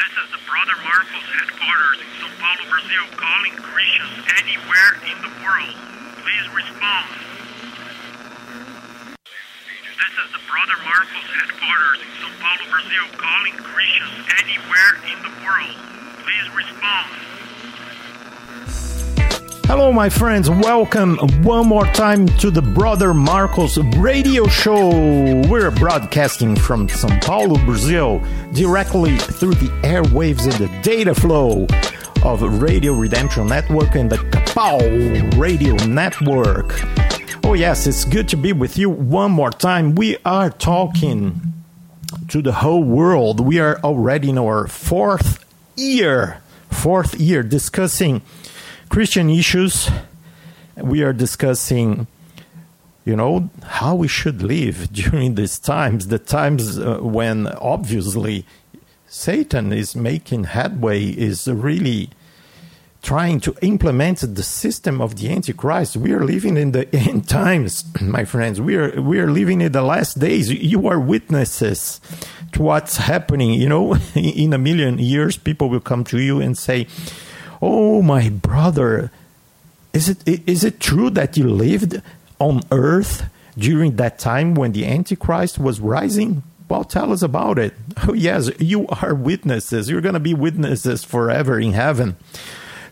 This is the Brother Marcos headquarters in São Paulo, Brazil, calling Christians anywhere in the world. Please respond. This is the Brother Marcos headquarters in São Paulo, Brazil, calling Christians anywhere in the world. Please respond. Hello, my friends. Welcome one more time to the Brother Marcos radio show. We're broadcasting from Sao Paulo, Brazil, directly through the airwaves and the data flow of Radio Redemption Network and the Kapow Radio Network. Oh, yes, it's good to be with you one more time. We are talking to the whole world. We are already in our fourth year, fourth year discussing Christian issues. We are discussing, you know, how we should live during these times, the times uh, when obviously Satan is making headway, is really trying to implement the system of the Antichrist. We are living in the end times, my friends. We are we are living in the last days. You are witnesses to what's happening. You know, in a million years, people will come to you and say, "Oh, my brother, is it is it true that you lived on Earth during that time when the Antichrist was rising?" Well, tell us about it. Oh, yes, you are witnesses. You're going to be witnesses forever in heaven.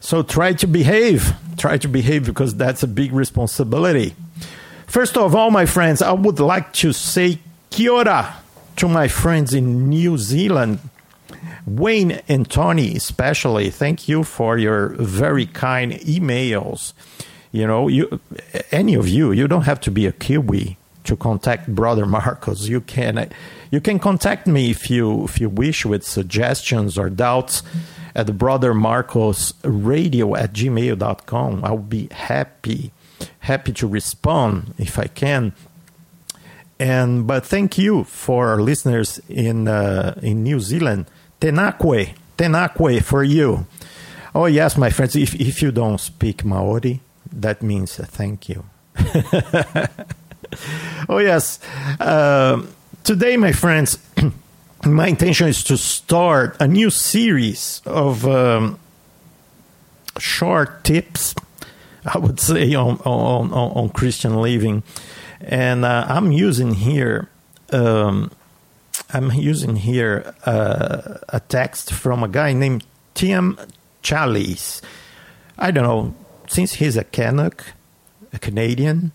So try to behave. Try to behave because that's a big responsibility. First of all, my friends, I would like to say kia ora to my friends in New Zealand. Wayne and Tony, especially, thank you for your very kind emails. You know, you any of you, you don't have to be a Kiwi to contact Brother Marcos. You can you can contact me if you if you wish with suggestions or doubts at the Brother Marcos radio at gmail.com. I'll be happy happy to respond if I can. And but thank you for our listeners in uh, in New Zealand. Tena koe, Tenakwe for you. Oh yes, my friends. If if you don't speak Maori, that means thank you. oh yes. Uh, today, my friends, my intention is to start a new series of um, short tips. I would say on on, on, on Christian living, and uh, I'm using here. Um, I'm using here uh, a text from a guy named Tim Challies. I don't know, since he's a Canuck, a Canadian,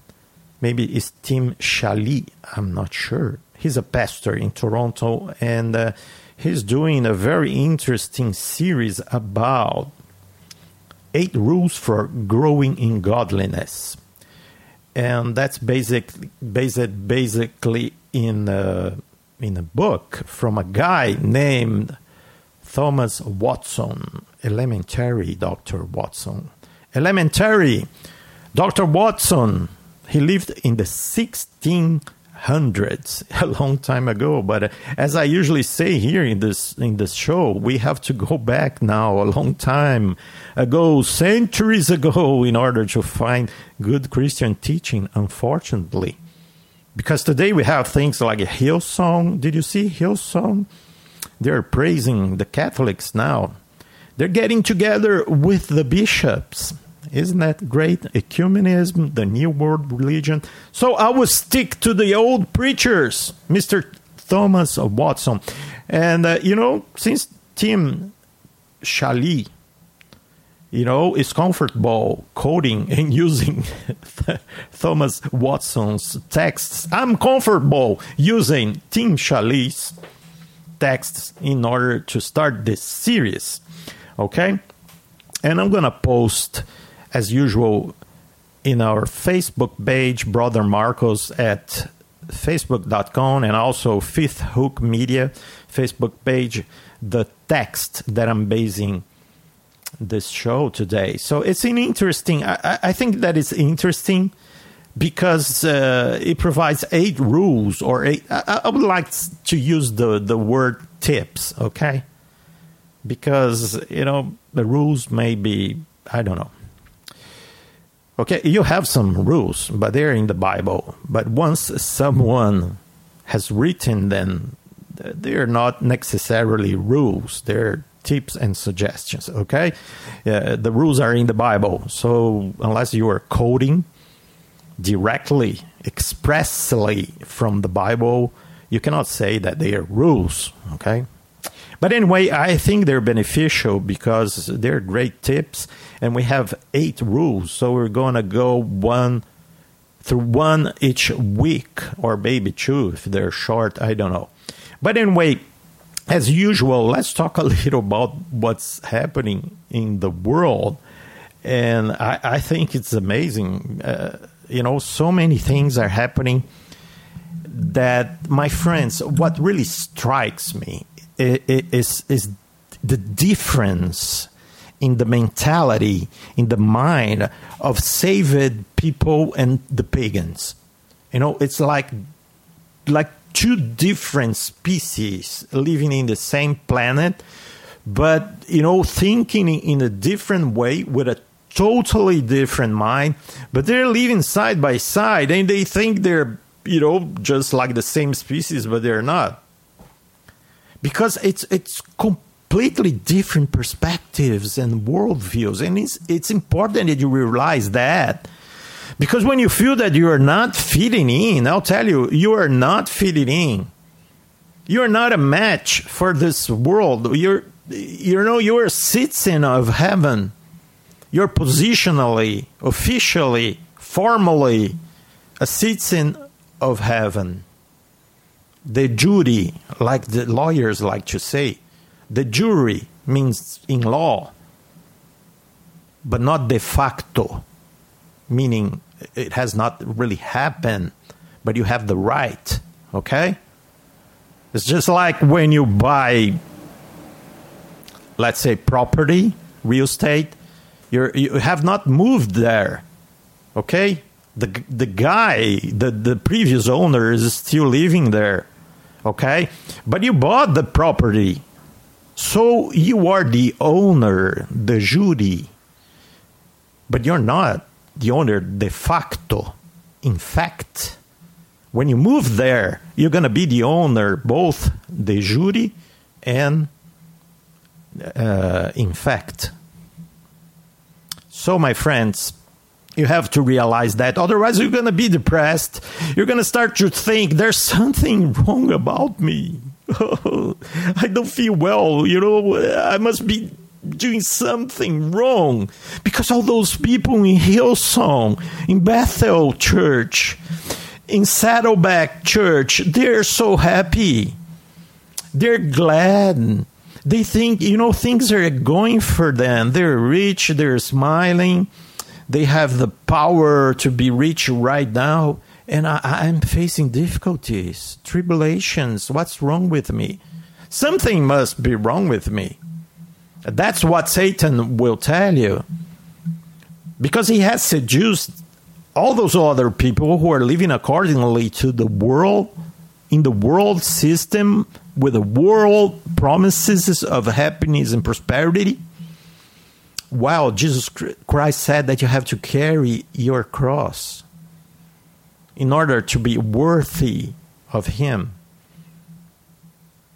maybe it's Tim Chaly, I'm not sure. He's a pastor in Toronto, and uh, he's doing a very interesting series about eight rules for growing in godliness. And that's basically based basically in uh, in a book from a guy named Thomas Watson, elementary Dr. Watson. Elementary Dr. Watson, he lived in the 1600s, a long time ago. But uh, as I usually say here in this in this show, we have to go back now a long time ago, centuries ago, in order to find good Christian teaching. Unfortunately, because today we have things like a Hillsong. Did you see Hillsong? They're praising the Catholics now. They're getting together with the bishops. Isn't that great? Ecumenism, the New World Religion. So I will stick to the old preachers, Mr. Thomas Watson. And, uh, you know, since Tim Chaly, you know, it's comfortable coding and using Thomas Watson's texts. I'm comfortable using Tim Chaly's texts in order to start this series. Okay? And I'm going to post, as usual, in our Facebook page, Brother Marcos at facebook.com and also Fifth Hook Media Facebook page, the text that I'm basing this show today. So it's an interesting. I, I think that is interesting because uh, it provides eight rules or eight. I, I, would like to use the the word tips, okay? Because you know the rules may be I don't know. Okay, you have some rules, but they're in the Bible. But once someone has written them, they're not necessarily rules. They're tips and suggestions. Okay, uh, the rules are in the Bible. So unless you are quoting directly, expressly from the Bible, you cannot say that they are rules. Okay. But anyway, I think they're beneficial because they're great tips, and we have eight rules. So we're to go one through one each week, or maybe two if they're short. I don't know. But anyway, as usual, let's talk a little about what's happening in the world. And I, I think it's amazing. Uh, you know, so many things are happening that, my friends, what really strikes me is, is the difference in the mentality, in the mind of saved people and the pagans. You know, it's like like two different species living in the same planet, but you know, thinking in a different way with a totally different mind, but they're living side by side and they think they're, you know, just like the same species, but they're not. Because it's it's completely different perspectives and worldviews. And it's it's important that you realize that because when you feel that you are not fitting in, I'll tell you, you are not fitting in. You're not a match for this world. You're, you know, you're a citizen of heaven. You're positionally, officially, formally a citizen of heaven. De jure, like the lawyers like to say, de jure means in law, but not de facto meaning it has not really happened, but you have the right. Okay? It's just like when you buy, let's say, property, real estate, you you have not moved there. Okay? The, the guy, the, the previous owner is still living there. Okay? But you bought the property. So you are the owner, de jure. But you're not the owner de facto. In fact, when you move there, you're going to be the owner both de jure and uh, in fact. So, my friends, you have to realize that. Otherwise, you're going to be depressed. You're going to start to think there's something wrong about me. I don't feel well. You know, I must be doing something wrong because all those people in Hillsong, in Bethel Church, in Saddleback Church, they're so happy. They're glad. They think, you know, things are going for them. They're rich, they're smiling, they have the power to be rich right now. And I, I'm facing difficulties, tribulations. What's wrong with me? Something must be wrong with me. That's what Satan will tell you. Because he has seduced all those other people who are living accordingly to the world, in the world system, with the world promises of happiness and prosperity. While Jesus Christ said that you have to carry your cross in order to be worthy of Him,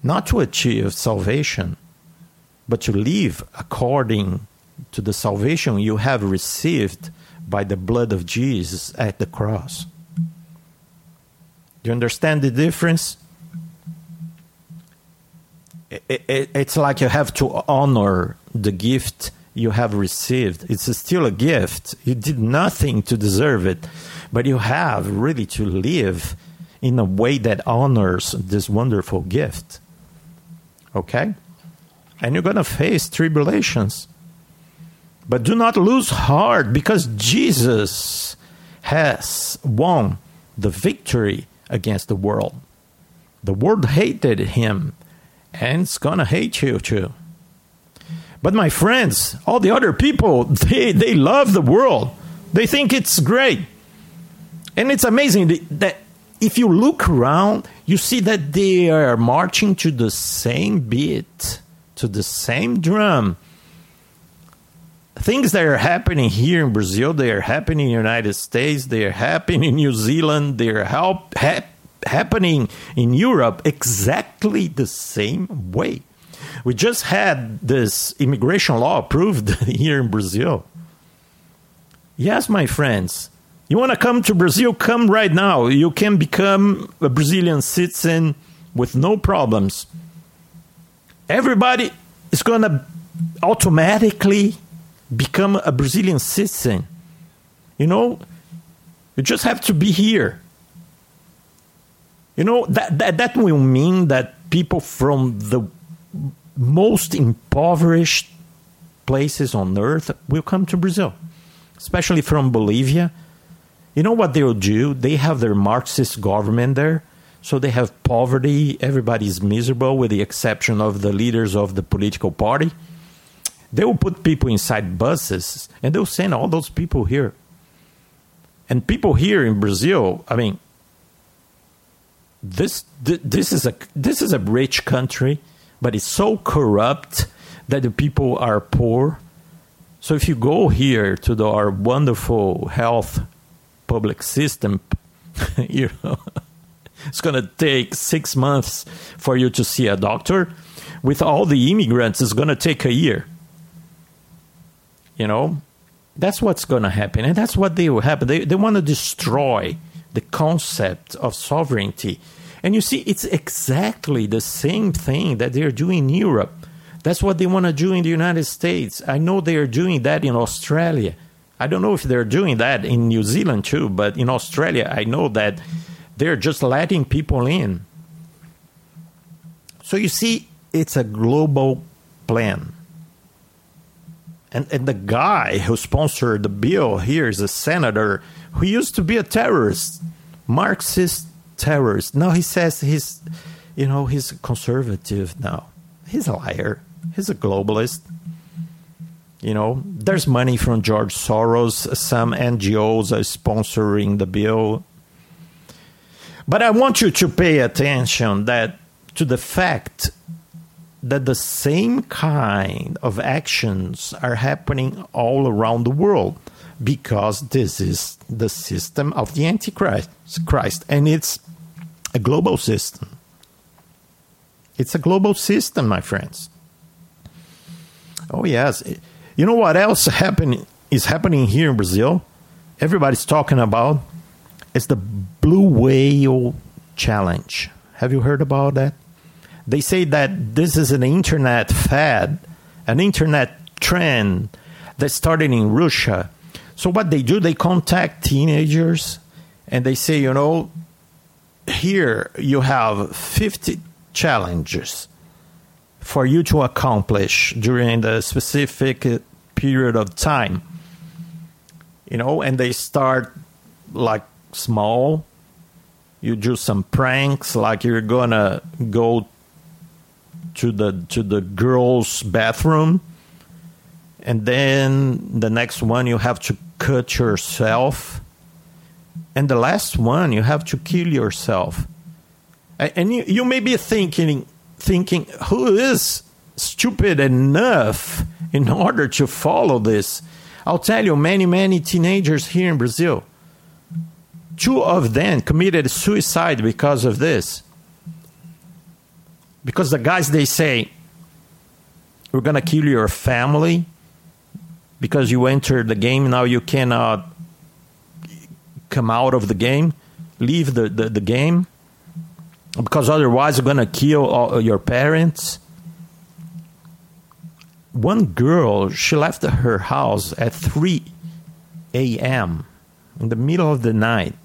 not to achieve salvation but to live according to the salvation you have received by the blood of Jesus at the cross. Do you understand the difference? it's like you have to honor the gift you have received. It's still a gift. You did nothing to deserve it, but you have really to live in a way that honors this wonderful gift. Okay? And you're going to face tribulations. But do not lose heart because Jesus has won the victory against the world. The world hated him, and it's going to hate you too. But my friends, all the other people, they, they love the world. They think it's great. And it's amazing that if you look around, you see that they are marching to the same beat to the same drum. Things that are happening here in Brazil, they are happening in the United States, they are happening in New Zealand, they are help, ha- happening in Europe exactly the same way. We just had this immigration law approved here in Brazil. Yes, my friends, you want to come to Brazil? Come right now. You can become a Brazilian citizen with no problems. Everybody is going to automatically become a Brazilian citizen. You know, you just have to be here. You know, that, that, that will mean that people from the most impoverished places on earth will come to Brazil, especially from Bolivia. You know what they'll do? They have their Marxist government there, so they have poverty. Everybody's miserable, with the exception of the leaders of the political party. They will put people inside buses and they'll send all those people here. And people here in Brazil, I mean, this this is a this is a rich country but it's so corrupt that the people are poor. So if you go here to the, our wonderful health public system, you know, it's going to take six months for you to see a doctor. With all the immigrants, it's going to take a year. You know, that's what's going to happen, and that's what they will happen. They they want to destroy the concept of sovereignty and you see, it's exactly the same thing that they're doing in Europe. That's what they want to do in the United States. I know they are doing that in Australia. I don't know if they're doing that in New Zealand too, but in Australia, I know that they're just letting people in. So you see, it's a global plan. And, and the guy who sponsored the bill here is a senator who used to be a terrorist, Marxist terrorist. Now he says he's, you know, he's conservative now. He's a liar. He's a globalist. You know, there's money from George Soros. Some NGOs are sponsoring the bill. But I want you to pay attention that to the fact that the same kind of actions are happening all around the world because this is the system of the Antichrist, Christ, and it's a global system. It's a global system, my friends. Oh yes, you know what else happen, is happening here in Brazil? Everybody's talking about it's the blue whale challenge. Have you heard about that? They say that this is an internet fad, an internet trend that started in Russia so what they do, they contact teenagers and they say, you know, here you have 50 challenges for you to accomplish during the specific period of time. You know, and they start like small. You do some pranks, like you're gonna go to the to the girls' bathroom, and then the next one you have to cut yourself. And the last one, you have to kill yourself. And you, you may be thinking, thinking, who is stupid enough in order to follow this? I'll tell you, many, many teenagers here in Brazil, two of them committed suicide because of this. Because the guys, they say, we're going to kill your family because you entered the game. Now you cannot come out of the game leave the, the, the game. Because otherwise you're going to kill all, uh, your parents. One girl she left her house at 3 a.m in the middle of the night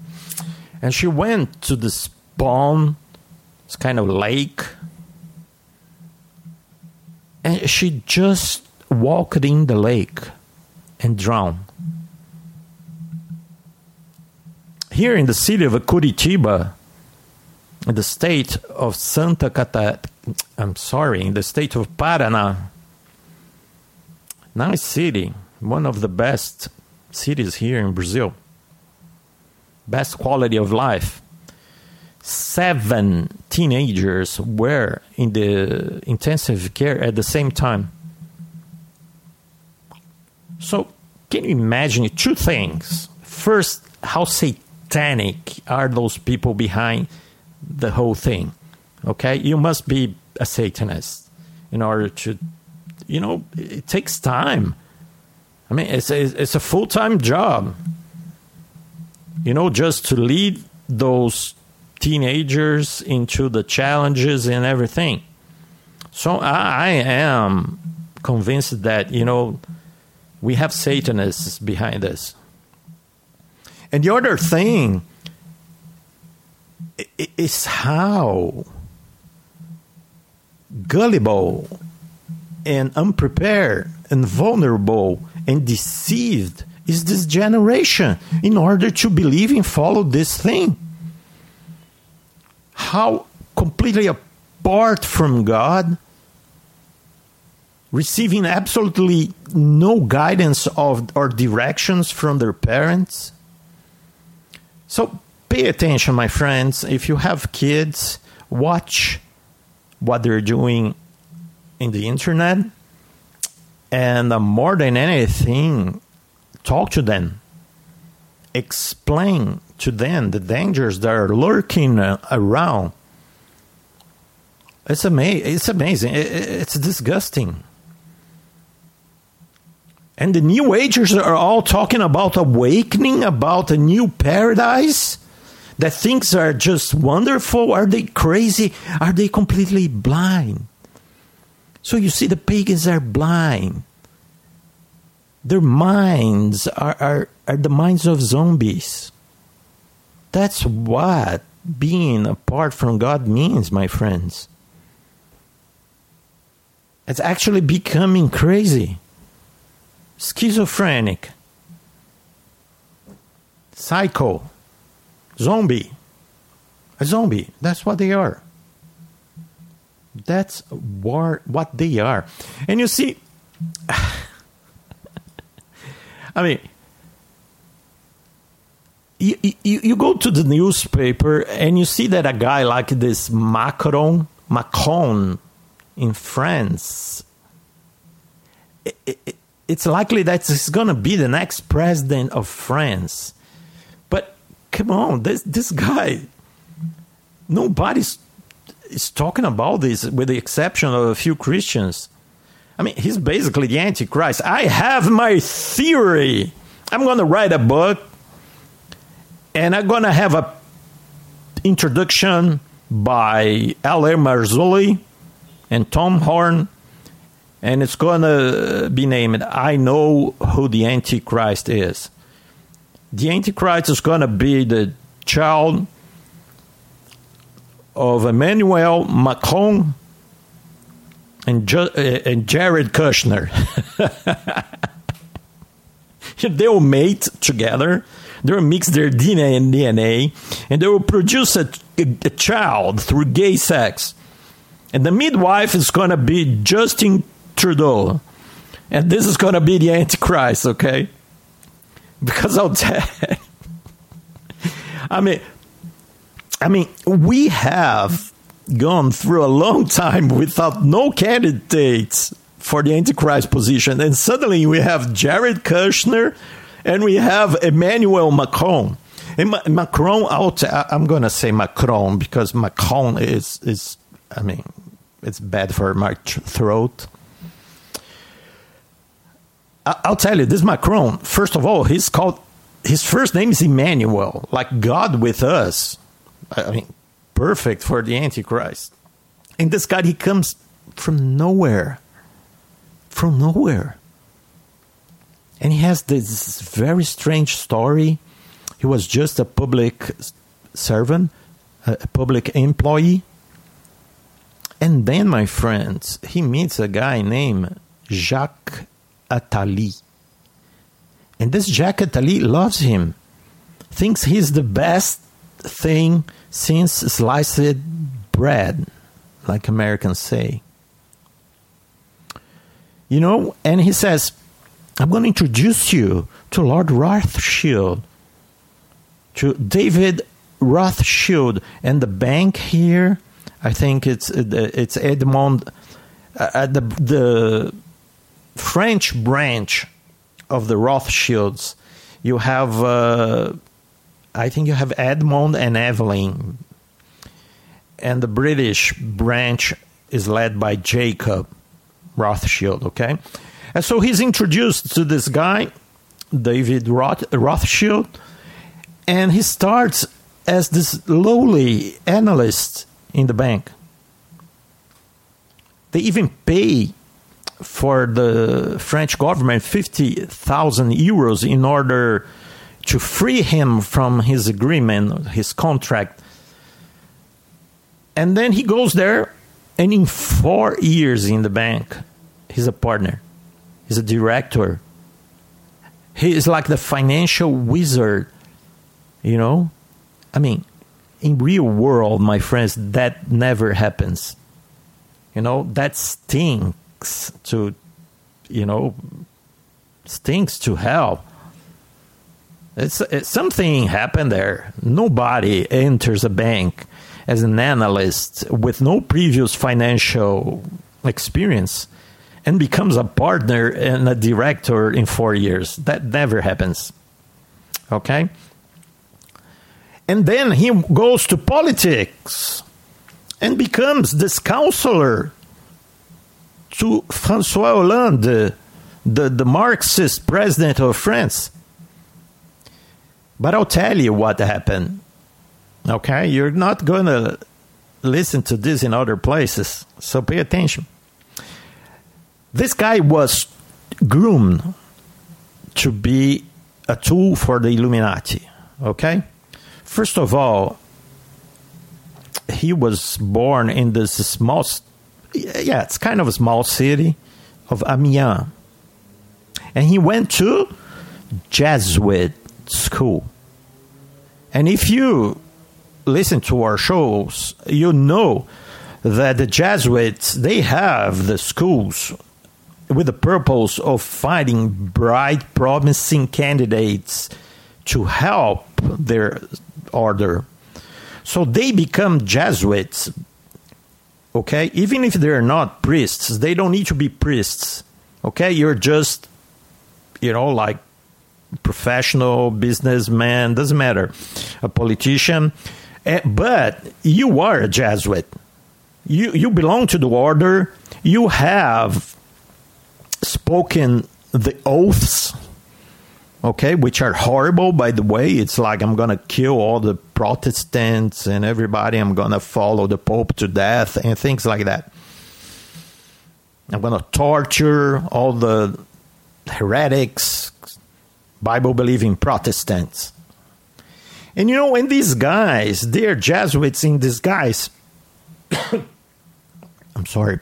and she went to the spawn it's kind of lake. And she just walked in the lake and drowned. Here in the city of Curitiba, in the state of Santa Catarina, I'm sorry, in the state of Paraná, nice city, one of the best cities here in Brazil, best quality of life. Seven teenagers were in the intensive care at the same time. So, can you imagine two things? First, how satanic are those people behind the whole thing. Okay, you must be a Satanist in order to, you know, it takes time. I mean, it's a, it's a full time job. You know, just to lead those teenagers into the challenges and everything. So I, I am convinced that you know we have Satanists behind this. And the other thing is how gullible and unprepared and vulnerable and deceived is this generation in order to believe and follow this thing. How completely apart from God, receiving absolutely no guidance of or directions from their parents. So pay attention, my friends. If you have kids, watch what they're doing in the internet. And uh, more than anything, talk to them. Explain to them the dangers that are lurking uh, around. It's, ama- it's amazing. It's disgusting. And the New Agers are all talking about awakening, about a new paradise that things are just wonderful? Are they crazy? Are they completely blind? So you see, the pagans are blind. Their minds are, are, are the minds of zombies. That's what being apart from God means, my friends. It's actually becoming crazy, schizophrenic, psycho zombie. A zombie. That's what they are. That's war, what they are. And you see, I mean, you, you, you go to the newspaper and you see that a guy like this Macron, Macron in France, it, it, it's likely that he's going to be the next president of France But come on, this this guy, nobody's is talking about this, with the exception of a few Christians. I mean, he's basically the Antichrist. I have my theory. I'm going to write a book, and I'm going to have a introduction by L.A. Marzulli and Tom Horn, and it's going to be named "I Know Who the Antichrist Is." the Antichrist is going to be the child of Emmanuel Macron and, uh, and Jared Kushner. they will mate together. They will mix their DNA and DNA, and they will produce a, a, a child through gay sex. And the midwife is going to be Justin Trudeau. And this is going to be the Antichrist, okay? because I'll tell. I mean, I mean, we have gone through a long time without no candidates for the Antichrist position, and suddenly we have Jared Kushner and we have Emmanuel Macron. And Ma- Macron, i I'm going to say Macron because Macron is is, I mean, it's bad for my throat. I'll tell you, this Macron, first of all, he's called, his first name is Emmanuel, like God with us. I mean, perfect for the Antichrist. And this guy, he comes from nowhere. From nowhere. And he has this very strange story. He was just a public servant, a public employee. And then, my friends, he meets a guy named Jacques Attali. And this Jacques Attali loves him, thinks he's the best thing since sliced bread, like Americans say. You know, and he says, I'm going to introduce you to Lord Rothschild, to David Rothschild, and the bank here. I think it's it's Edmond, uh, the the French branch of the Rothschilds, you have, uh, I think you have Edmond and Evelyn. and the British branch is led by Jacob Rothschild. Okay, and so he's introduced to this guy, David Roth- Rothschild, and he starts as this lowly analyst in the bank. They even pay for the French government 50,000 euros in order to free him from his agreement, his contract. And then he goes there, and in four years in the bank, he's a partner, he's a director. He is like the financial wizard, you know? I mean, in real world, my friends, that never happens. You know, that stinks to, you know, stinks to hell. It's, it's something happened there. Nobody enters a bank as an analyst with no previous financial experience and becomes a partner and a director in four years. That never happens. Okay? And then he goes to politics and becomes this counselor to Francois Hollande, the, the Marxist president of France. But I'll tell you what happened. Okay? You're not going to listen to this in other places, so pay attention. This guy was groomed to be a tool for the Illuminati. Okay? First of all, he was born in this small, yeah, it's kind of a small city of Amiens. And he went to Jesuit school. And if you listen to our shows, you know that the Jesuits, they have the schools with the purpose of finding bright, promising candidates to help their order. So they become Jesuits. Okay? Even if they're not priests, they don't need to be priests. Okay? You're just, you know, like professional businessman, doesn't matter, a politician. Eh, but you are a Jesuit. You, you belong to the order. You have spoken the oaths okay, which are horrible, by the way. It's like I'm going to kill all the Protestants and everybody. I'm going to follow the Pope to death and things like that. I'm going to torture all the heretics, Bible believing Protestants. And you know, when these guys, they're Jesuits in disguise. I'm sorry.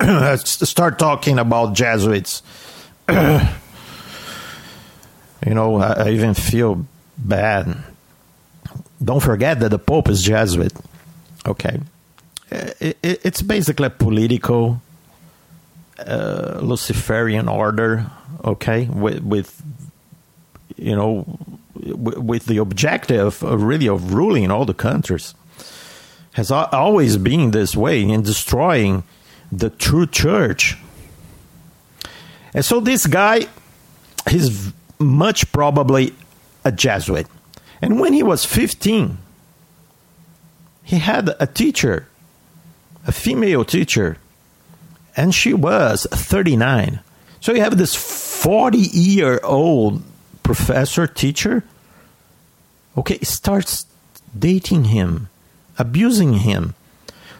Start talking about Jesuits. You know, I, I even feel bad. Don't forget that the Pope is Jesuit. Okay. It, it, it's basically a political uh, Luciferian order, okay, with, with you know, with, the objective of really of ruling all the countries. Has always been this way in destroying the true church. And so this guy, he's much probably a Jesuit. And when he was 15, he had a teacher, a female teacher, and she was 39. So you have this 40 year old professor, teacher, okay, starts dating him, abusing him.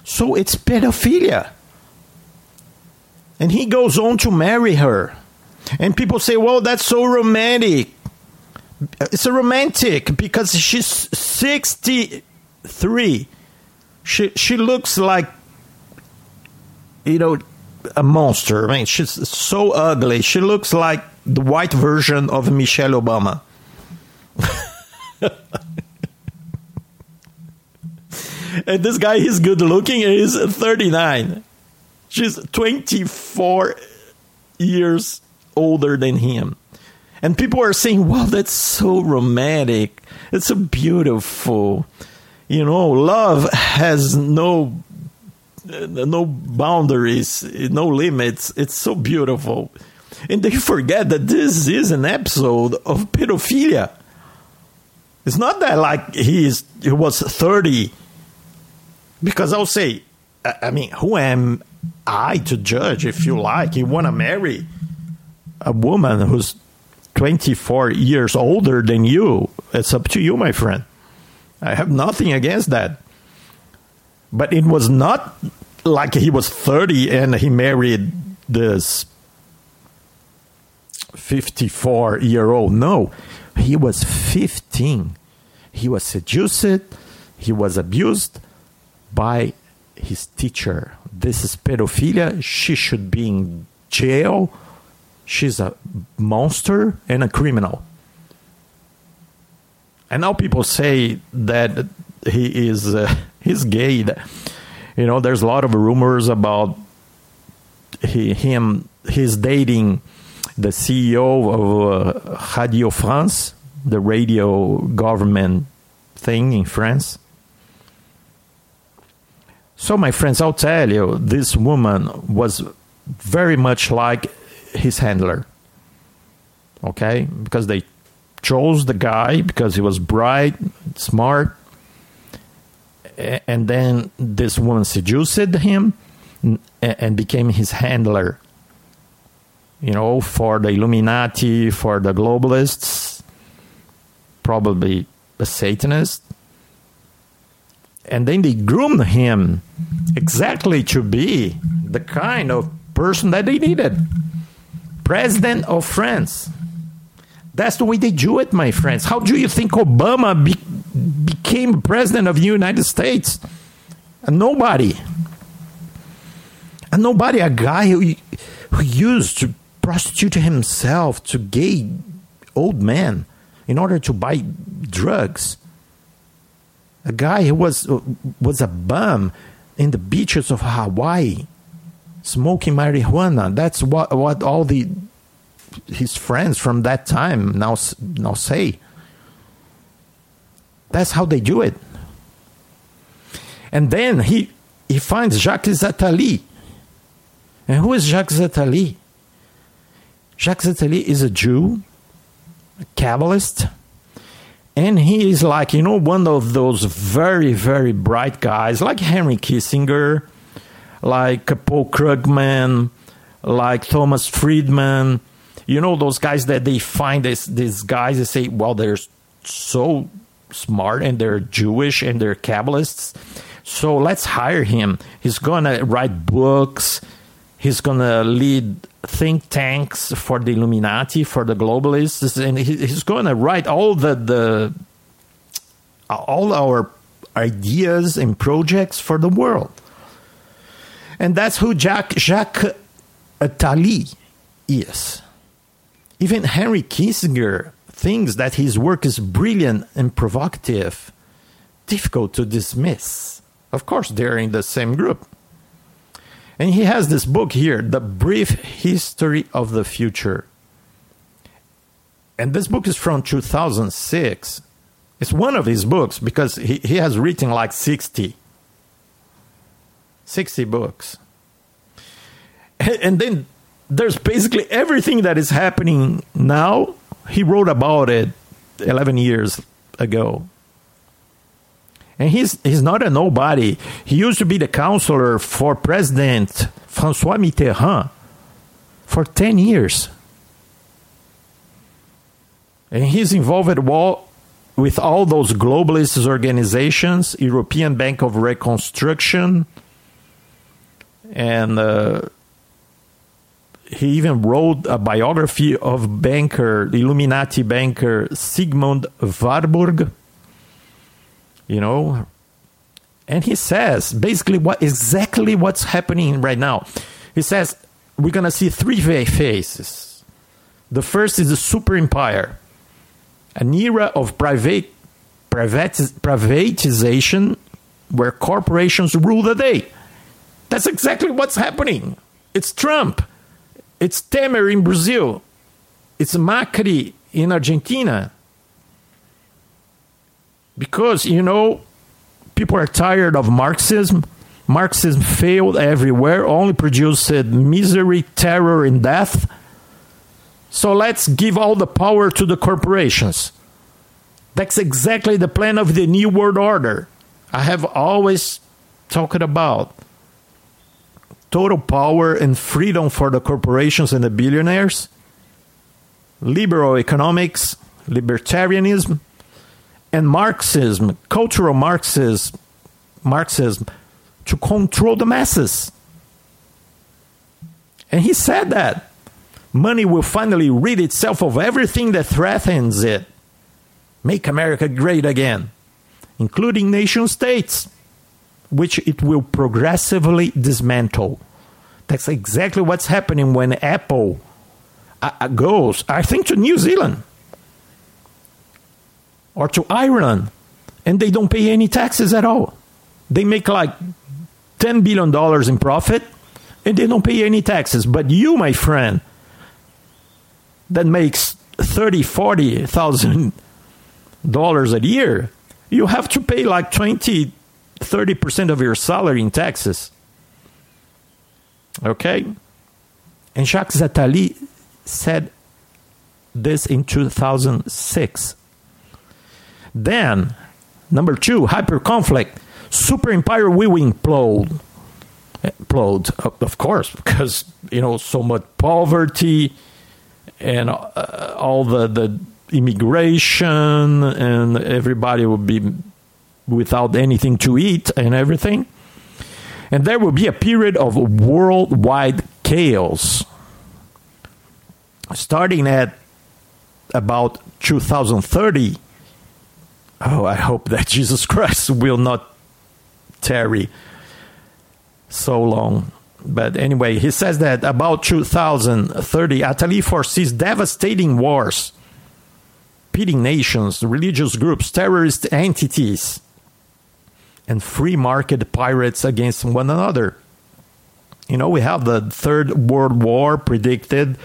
So it's pedophilia. And he goes on to marry her. And people say, well, that's so romantic. It's a romantic because she's 63. She, she looks like, you know, a monster. I mean, she's so ugly. She looks like the white version of Michelle Obama. and this guy is good looking he's 39. She's 24 years older than him. And people are saying, wow, that's so romantic. It's so beautiful. You know, love has no no boundaries, no limits. It's so beautiful. And they forget that this is an episode of pedophilia. It's not that like he is he was 30 Because I'll say, I mean, who am I to judge if you like? You want to marry a woman who's 24 years older than you. It's up to you, my friend. I have nothing against that. But it was not like he was 30 and he married this 54 year old. No, he was 15. He was seduced, he was abused by his teacher. This is pedophilia. She should be in jail. She's a monster and a criminal. And now people say that he is uh, he's gay. You know, there's a lot of rumors about he, him he's dating the CEO of uh, Radio France, the radio government thing in France. So, my friends, I'll tell you, this woman was very much like his handler. Okay? Because they chose the guy because he was bright, smart. And then this woman seduced him and became his handler. You know, for the Illuminati, for the globalists, probably a Satanist. And then they groomed him exactly to be the kind of person that they needed. President of France. That's the way they do it, my friends. How do you think Obama be- became president of the United States? A nobody. A nobody, a guy who, who used to prostitute himself to gay old men in order to buy drugs. A guy who was was a bum in the beaches of Hawaii, smoking marijuana. That's what what all the his friends from that time now now say. That's how they do it. And then he he finds Jacques Attali. And who is Jacques Attali? Jacques Attali is a Jew, a Kabbalist, and he is like, you know, one of those very, very bright guys, like Henry Kissinger, like Paul Krugman, like Thomas Friedman. You know, those guys that they find this, these guys that say, well, they're so smart and they're Jewish and they're Kabbalists. So let's hire him. He's to write books. He's to lead think tanks for the Illuminati, for the globalists, and he's to write all the, the all our ideas and projects for the world. And that's who Jacques, Jacques Attali is. Even Henry Kissinger thinks that his work is brilliant and provocative, difficult to dismiss. Of course, they're in the same group. And he has this book here, The Brief History of the Future. And this book is from 2006. It's one of his books because he, he has written like 60. 60 books. And, and then there's basically everything that is happening now. He wrote about it 11 years ago. And he's he's not a nobody. He used to be the counselor for President Francois Mitterrand for 10 years. And he's involved with all those globalist organizations, European Bank of Reconstruction, and uh, he even wrote a biography of banker, Illuminati banker Sigmund Warburg you know? And he says basically what exactly what's happening right now. He says we're to see three phases the first is the super empire an era of private privati- privatization where corporations rule the day. That's exactly what's happening. It's trump it's temer in brazil. It's macri in argentina. Because you know people are tired of marxism. Marxism failed everywhere. Only produced misery terror and death. So let's give all the power to the corporations. That's exactly the plan of the new world order. I have always talking about total power and freedom for the corporations and the billionaires, liberal economics, libertarianism, and Marxism, cultural Marxism, Marxism to control the masses. And he said that money will finally rid itself of everything that threatens it. Make America great again, including nation states, which it will progressively dismantle. That's exactly what's happening when Apple uh, uh goes, I think, to New Zealand or to Ireland, and they don't pay any taxes at all. They make like $10 billion in profit and they don't pay any taxes. But you, my friend, that makes thirty, forty thousand dollars a year, you have to pay like 20, 30 percent of your salary in taxes. Okay? And Jacques Attali said this in 2006. Then, number two, hyper conflict. Super empire will implode implode, of course, because you know so much poverty and uh, all the the immigration and everybody will be without anything to eat and everything. And there will be a period of worldwide chaos starting at about 2030. Oh, I hope that Jesus Christ will not tarry so long. But anyway, he says that about 2030, Attali foresees devastating wars, pitting nations, religious groups, terrorist entities, and free market pirates against one another. You know, we have the Third World War predicted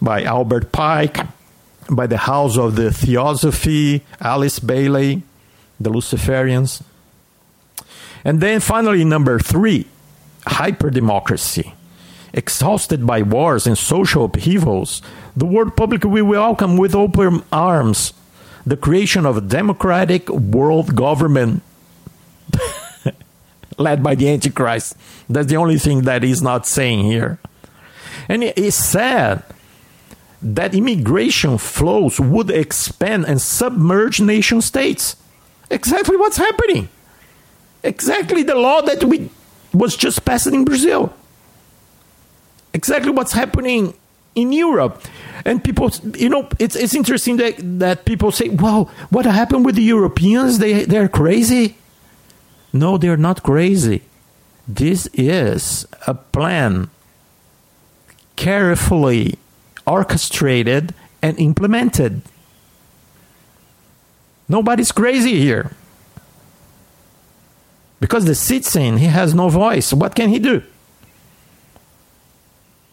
by Albert Pike, by the House of the Theosophy, Alice Bailey, the Luciferians. And then finally, number three, hyperdemocracy. Exhausted by wars and social upheavals, the world public will welcome with open arms the creation of a democratic world government led by the Antichrist. That's the only thing that he's not saying here. And he said that immigration flows would expand and submerge nation states. Exactly what's happening. Exactly the law that we was just passed in Brazil. Exactly what's happening in Europe. And people, you know, it's, it's interesting that, that people say, well, what happened with the Europeans? They, they're crazy. No, they're not crazy. This is a plan carefully orchestrated and implemented. Nobody's crazy here. Because the citizen, he has no voice. What can he do?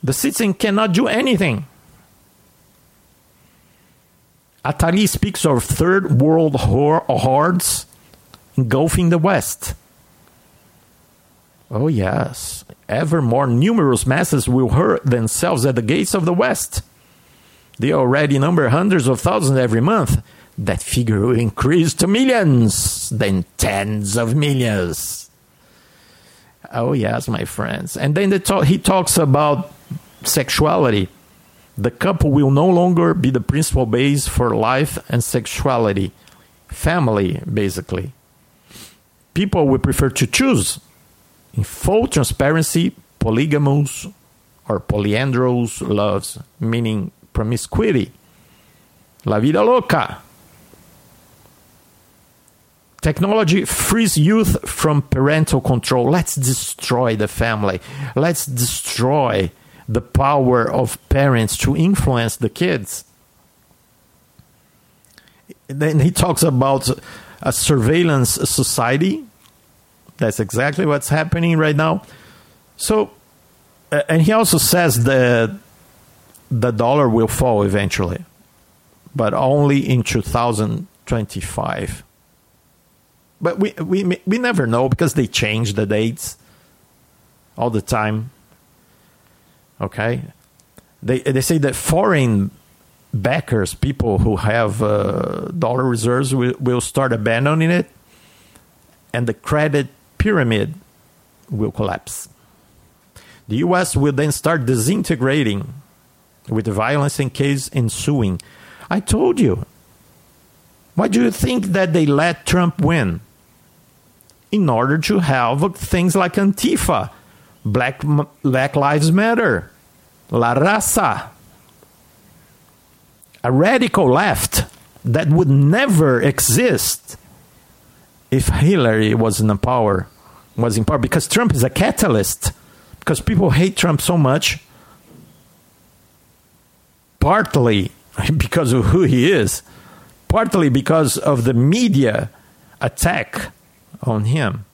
The citizen cannot do anything. Attali speaks of third world hordes engulfing the West. Oh, yes. Ever more numerous masses will hurt themselves at the gates of the West. They already number hundreds of thousands every month that figure will increase to millions, then tens of millions. Oh, yes, my friends. And then talk, he talks about sexuality. The couple will no longer be the principal base for life and sexuality. Family, basically. People will prefer to choose in full transparency polygamous or polyandrous loves, meaning promiscuity. La vida loca. Technology frees youth from parental control. Let's destroy the family. Let's destroy the power of parents to influence the kids. Then he talks about a surveillance society. That's exactly what's happening right now. So, and he also says that the dollar will fall eventually, but only in 2025 but we we we never know because they change the dates all the time. Okay, they they say that foreign backers, people who have uh, dollar reserves, will, will start abandoning it, and the credit pyramid will collapse. The US will then start disintegrating with violence and chaos ensuing. I told you. Why do you think that they let Trump win? In order to have things like Antifa, Black, Black Lives Matter, La Raza, a radical left that would never exist if Hillary was in power, was in power, because Trump is a catalyst. Because people hate Trump so much, partly because of who he is, partly because of the media attack on him.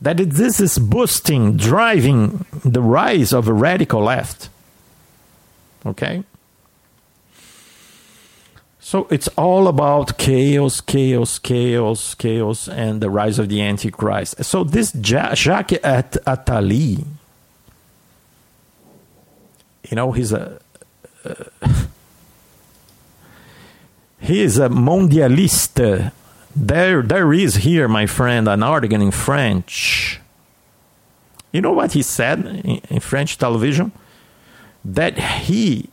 That this is boosting, driving the rise of a radical left. Okay? So it's all about chaos, chaos, chaos, chaos, and the rise of the Antichrist. So this Jacques At- Attali, you know, he's a uh, he is a mondialiste. There, there is here, my friend, an article in French. You know what he said in, in French television? That he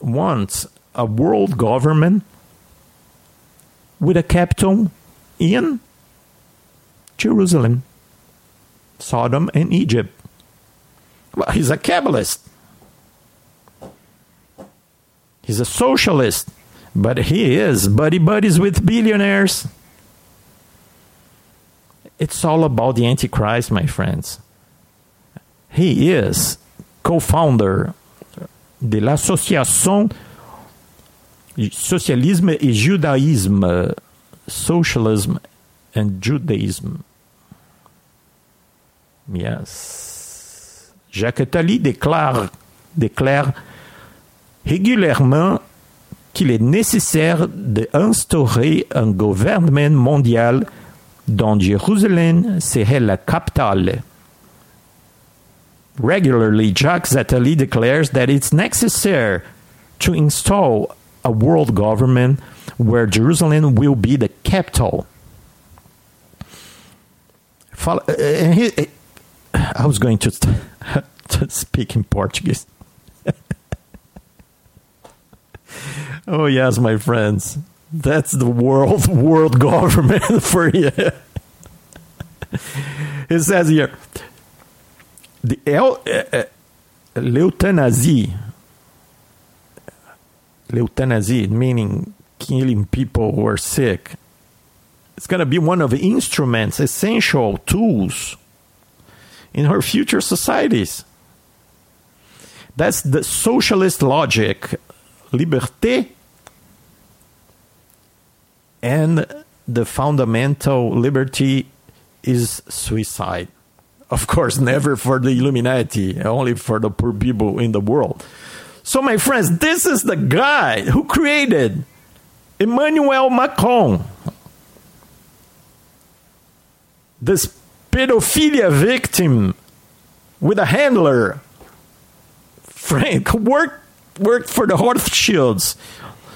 wants a world government with a capital in Jerusalem, Sodom, and Egypt. Well, he's a Kabbalist. He's a socialist, but he is buddy buddies with billionaires. It's all about the Antichrist, my friends. He is co founder de l'Association Socialisme et Judaïsme, Socialism and Judaism. Yes. Jacques Attali déclare, déclare régulièrement qu'il est nécessaire d'instaurer un gouvernement mondial dont Jérusalem serait la capitale. Regularly, Jacques Attali declares that it's necessary to install a world government where Jerusalem will be the capital. I was going to, to speak in Portuguese. oh yes, my friends, that's the world world government for you. it says here, the el, uh, uh, euthanasia, meaning killing people who are sick, it's going to be one of the instruments, essential tools in our future societies. That's the socialist logic, liberté, and the fundamental liberty is suicide. Of course, never for the Illuminati, only for the poor people in the world. So, my friends, this is the guy who created Emmanuel Macron, this pedophilia victim with a handler. Frank worked worked for the Rothschilds,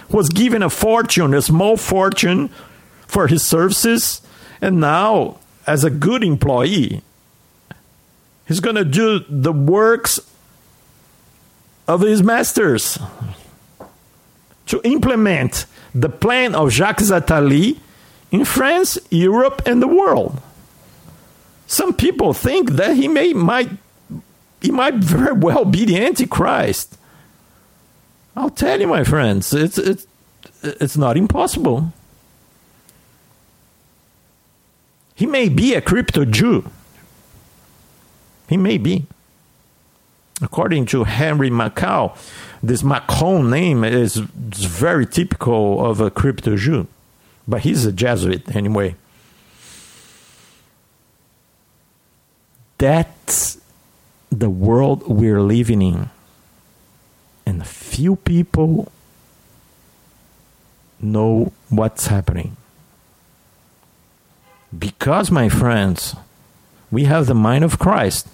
was given a fortune, a small fortune, for his services, and now, as a good employee, he's going to do the works of his masters to implement the plan of Jacques Attali in France, Europe, and the world. Some people think that he may might he might very well be the Antichrist. I'll tell you, my friends, it's it's it's not impossible. He may be a crypto Jew. He may be. According to Henry Makow, this Macron name is very typical of a crypto Jew, but he's a Jesuit anyway. That's the world we're living in. And few people know what's happening. Because, my friends, we have the mind of Christ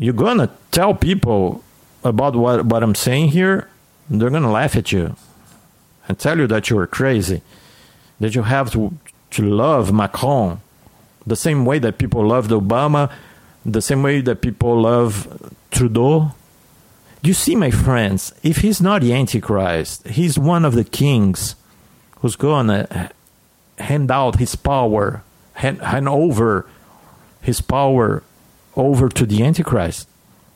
you're gonna tell people about what, what I'm saying here, they're gonna laugh at you and tell you that you're crazy, that you have to, to love Macron, The same way that people loved Obama, the same way that people love Trudeau. You see, my friends, if he's not the Antichrist, he's one of the kings who's to hand out his power, hand, hand over his power over to the Antichrist.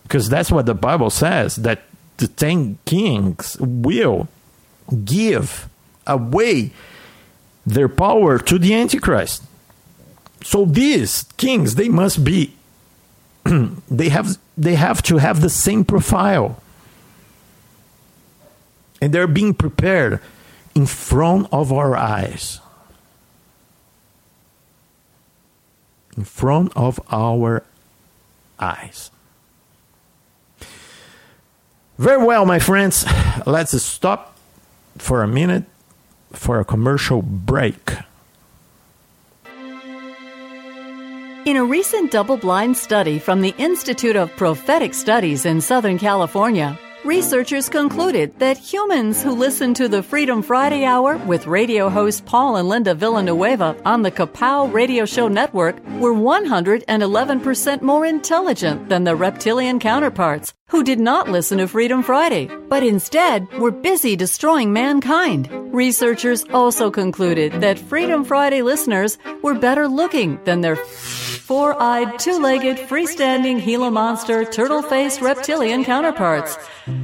Because that's what the Bible says that the ten kings will give away their power to the Antichrist. So these kings, they must be they have they have to have the same profile. And they're being prepared in front of our eyes. In front of our eyes. Very well, my friends. Let's stop for a minute for a commercial break. In a recent double blind study from the Institute of Prophetic Studies in Southern California, researchers concluded that humans who listen to the Freedom Friday Hour with radio host Paul and Linda Villanueva on the Kapow Radio Show Network were 111% more intelligent than their reptilian counterparts who did not listen to Freedom Friday, but instead were busy destroying mankind. Researchers also concluded that Freedom Friday listeners were better looking than their four eyed, two legged, freestanding Gila monster, turtle faced reptilian counterparts.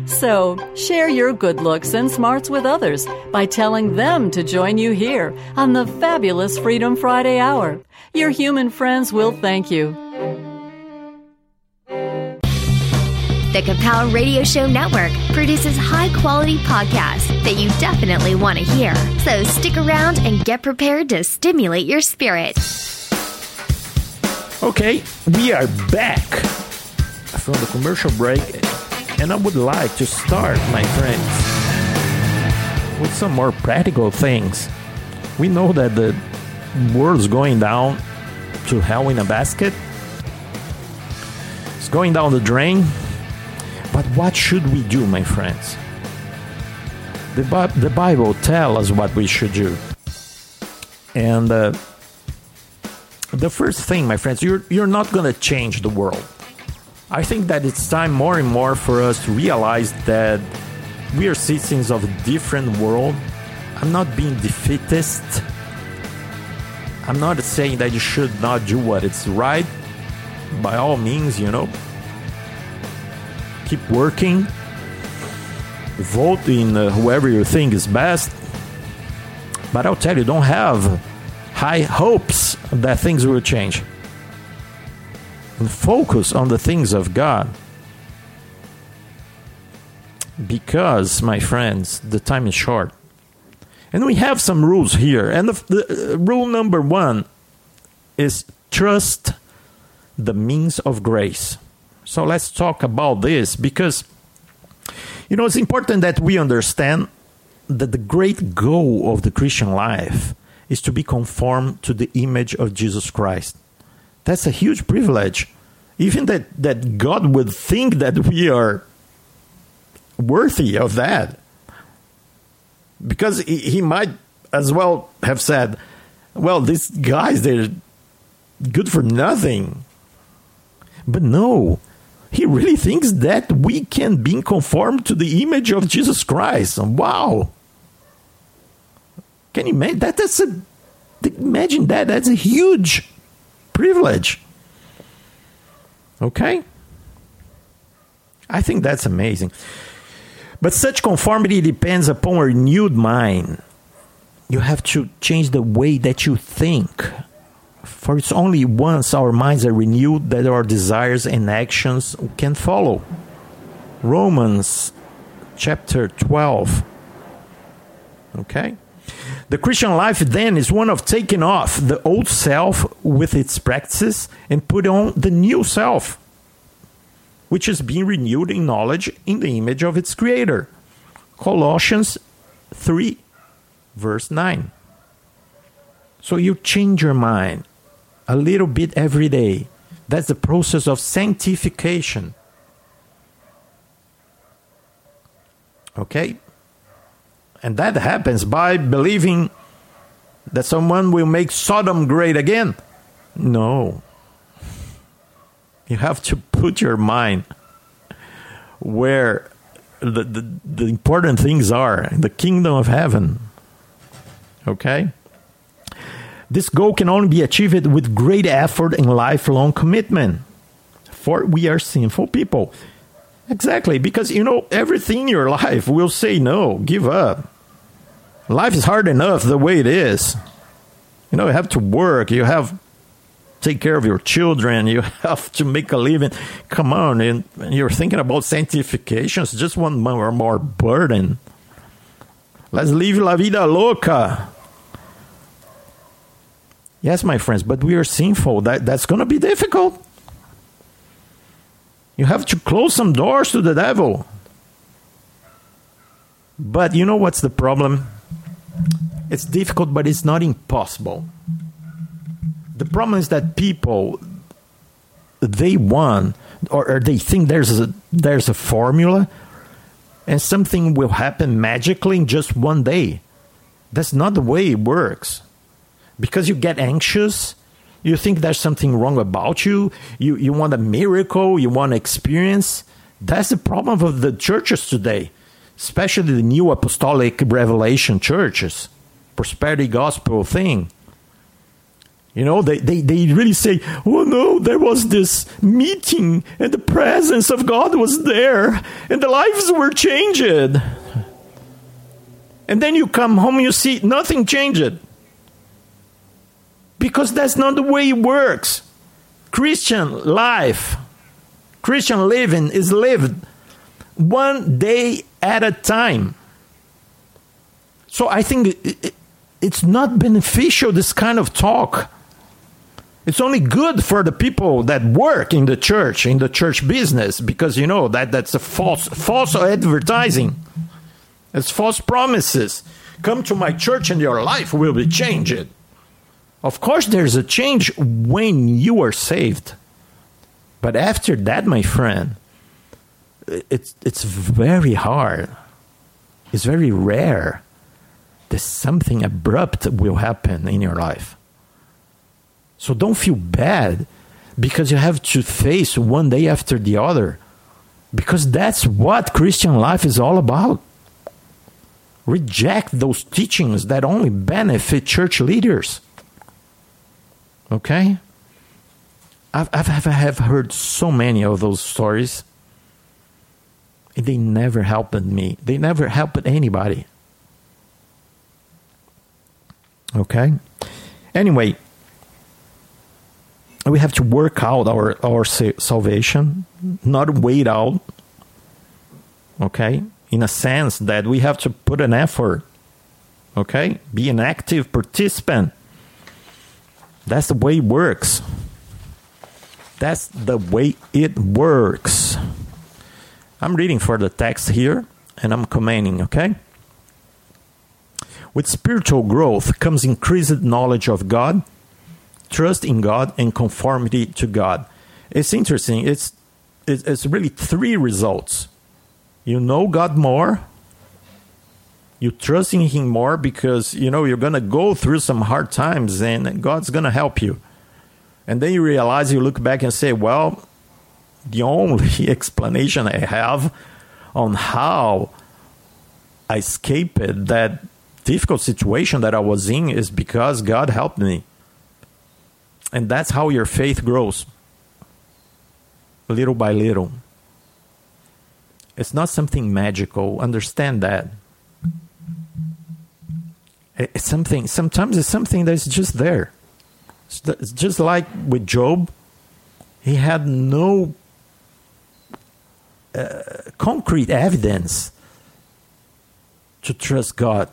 So, share your good looks and smarts with others by telling them to join you here on the fabulous Freedom Friday Hour. Your human friends will thank you. The Kapow Radio Show Network produces high quality podcasts that you definitely want to hear. So stick around and get prepared to stimulate your spirit. Okay, we are back from the commercial break, and I would like to start, my friends, with some more practical things. We know that the world's going down to hell in a basket, it's going down the drain. But what should we do, my friends? The, the Bible tells us what we should do. And uh, the first thing, my friends, you're, you're not going to change the world. I think that it's time more and more for us to realize that we are citizens of a different world. I'm not being defeatist. I'm not saying that you should not do what is right. By all means, you know, keep working, vote in uh, whoever you think is best. But I'll tell you, don't have high hopes that things will change. And focus on the things of God. Because, my friends, the time is short. And we have some rules here. And the, the uh, rule number one is trust the means of grace. So let's talk about this because, you know, it's important that we understand that the great goal of the Christian life is to be conformed to the image of Jesus Christ. That's a huge privilege. Even that, that God would think that we are worthy of that. Because he, he might as well have said, well, these guys, they're good for nothing. But no, he really thinks that we can be conformed to the image of Jesus Christ. Wow. Can you imagine that? That's a imagine that. That's a huge privilege. Okay? I think that's amazing. But such conformity depends upon a renewed mind. You have to change the way that you think. For it's only once our minds are renewed that our desires and actions can follow. Romans chapter 12. Okay? The Christian life then is one of taking off the old self with its practices and put on the new self, which is being renewed in knowledge in the image of its creator. Colossians 3, verse 9. So you change your mind a little bit every day. That's the process of sanctification. Okay? And that happens by believing that someone will make Sodom great again. No. You have to put your mind where the, the, the important things are the kingdom of heaven. Okay? This goal can only be achieved with great effort and lifelong commitment. For we are sinful people. Exactly, because you know, everything in your life will say no, give up. Life is hard enough the way it is. You know, you have to work, you have take care of your children, you have to make a living. Come on, and you're thinking about sanctification, it's just one more, more burden. Let's live la vida loca. Yes, my friends, but we are sinful. That, that's going to be difficult. You have to close some doors to the devil. But you know what's the problem? It's difficult, but it's not impossible. The problem is that people they want or, or they think there's a there's a formula and something will happen magically in just one day. That's not the way it works because you get anxious you think there's something wrong about you? You you want a miracle? You want experience? That's the problem of the churches today especially the new apostolic revelation churches prosperity gospel thing. You know they, they, they really say oh no there was this meeting and the presence of god was there and the lives were changed. And then you come home you see nothing changed because that's not the way it works. Christian life, Christian living is lived one day at a time. So I think it's not beneficial, this kind of talk. It's only good for the people that work in the church, in the church business, because you know that that's a false false advertising. It's false promises. Come to my church and your life will be changed. Of course, there's a change when you are saved. But after that, my friend, it's, it's very hard. It's very rare that something abrupt will happen in your life. So don't feel bad because you have to face one day after the other. Because that's what Christian life is all about. Reject those teachings that only benefit church leaders. Okay? I've, I've, I've heard so many of those stories. And they never helped me. They never helped anybody. Okay? Anyway, we have to work out our, our salvation, not wait out. Okay? In a sense that we have to put an effort. Okay? Be an active participant that's the way it works. That's the way it works. I'm reading for the text here and I'm commenting, okay? With spiritual growth comes increased knowledge of God, trust in God, and conformity to God. It's interesting. It's it's really three results. You know God more, you trust in him more because you know you're to go through some hard times and god's to help you. And then you realize you look back and say well the only explanation i have on how i escaped that difficult situation that i was in is because god helped me. And that's how your faith grows little by little. It's not something magical. Understand that it's something sometimes it's something that's just there. It's just like with job he had no uh, concrete evidence to trust god.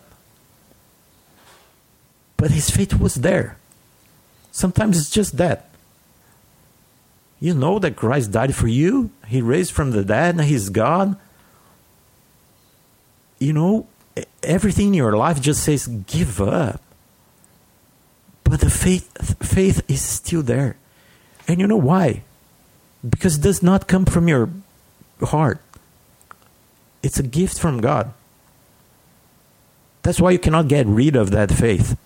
But his faith was there. Sometimes it's just that. You know that christ died for you he raised from the dead and he's god you know everything in your life just says give up. But the faith faith is still there. And you know why? Because it does not come from your heart. It's a gift from God. That's why you cannot get rid of that faith.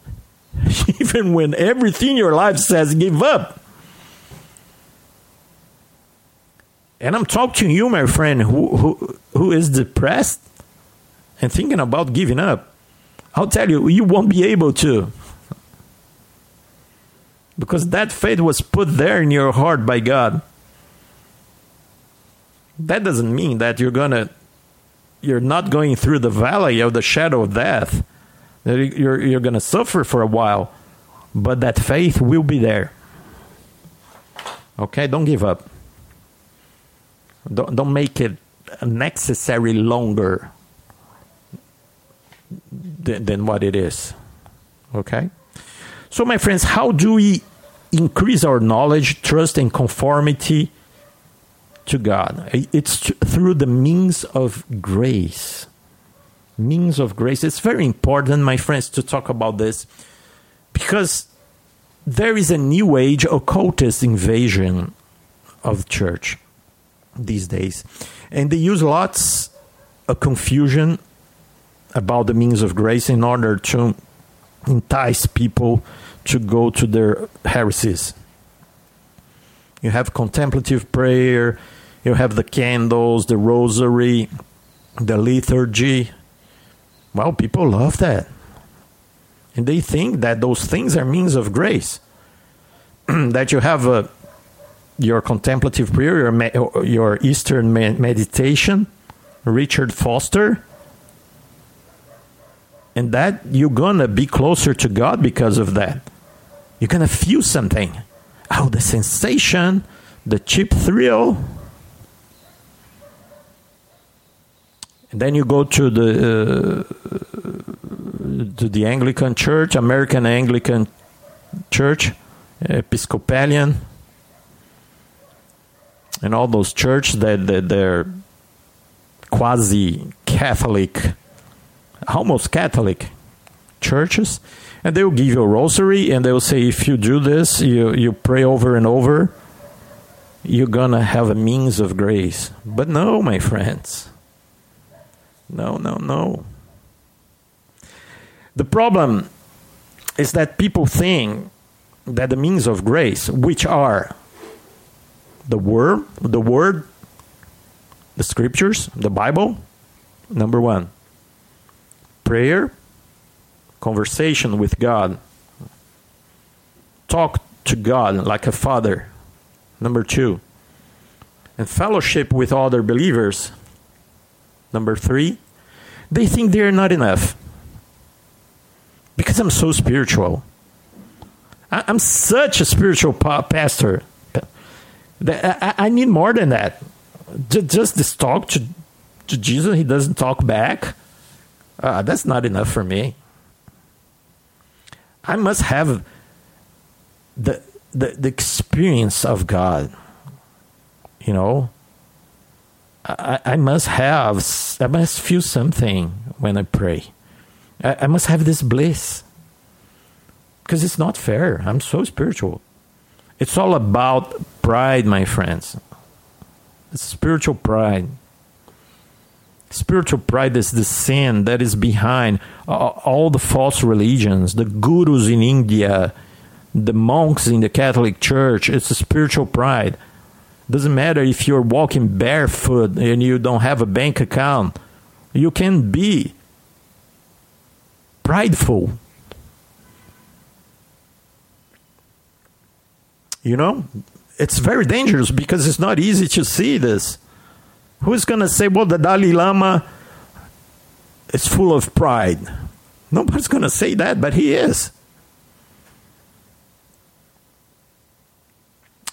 Even when everything in your life says give up. And I'm talking to you, my friend, who, who, who is depressed and thinking about giving up. I'll tell you, you won't be able to. Because that faith was put there in your heart by God. That doesn't mean that you're gonna you're not going through the valley of the shadow of death. You're, you're to suffer for a while, but that faith will be there. Okay, don't give up. Don't, don't make it necessary longer than, than what it is. Okay? So, my friends, how do we increase our knowledge, trust, and conformity to God? It's through the means of grace. Means of grace. It's very important, my friends, to talk about this because there is a new age occultist invasion of church these days. And they use lots of confusion about the means of grace in order to entice people to go to their heresies. You have contemplative prayer, you have the candles, the rosary, the liturgy. Well, people love that. And they think that those things are means of grace. that you have a, your contemplative prayer, your, your Eastern meditation, Richard Foster, and that you're gonna be closer to God because of that. You're gonna feel something. Oh, the sensation, the cheap thrill. And then you go to the uh, to the Anglican Church, American Anglican Church, Episcopalian, and all those churches that, that they're quasi Catholic, almost Catholic churches, and they will give you a rosary, and they will say if you do this, you you pray over and over, you're gonna have a means of grace. But no, my friends. No, no, no. The problem is that people think that the means of grace, which are the word, the word, the scriptures, the Bible, number one, prayer, conversation with God, talk to God like a father, number two, and fellowship with other believers, Number three, they think they're not enough. Because I'm so spiritual. I'm such a spiritual pastor. I need more than that. Just this talk to, to Jesus, he doesn't talk back. Uh, that's not enough for me. I must have the, the, the experience of God. You know, I, I must have, I must feel something when I pray. I, I must have this bliss. Because it's not fair. I'm so spiritual. It's all about pride, my friends. It's spiritual pride. Spiritual pride is the sin that is behind uh, all the false religions, the gurus in India, the monks in the Catholic Church. It's a spiritual pride. Doesn't matter if you're walking barefoot and you don't have a bank account. You can be prideful. You know, it's very dangerous because it's not easy to see this. Who's going to say, well, the Dalai Lama is full of pride? Nobody's going to say that, but he is.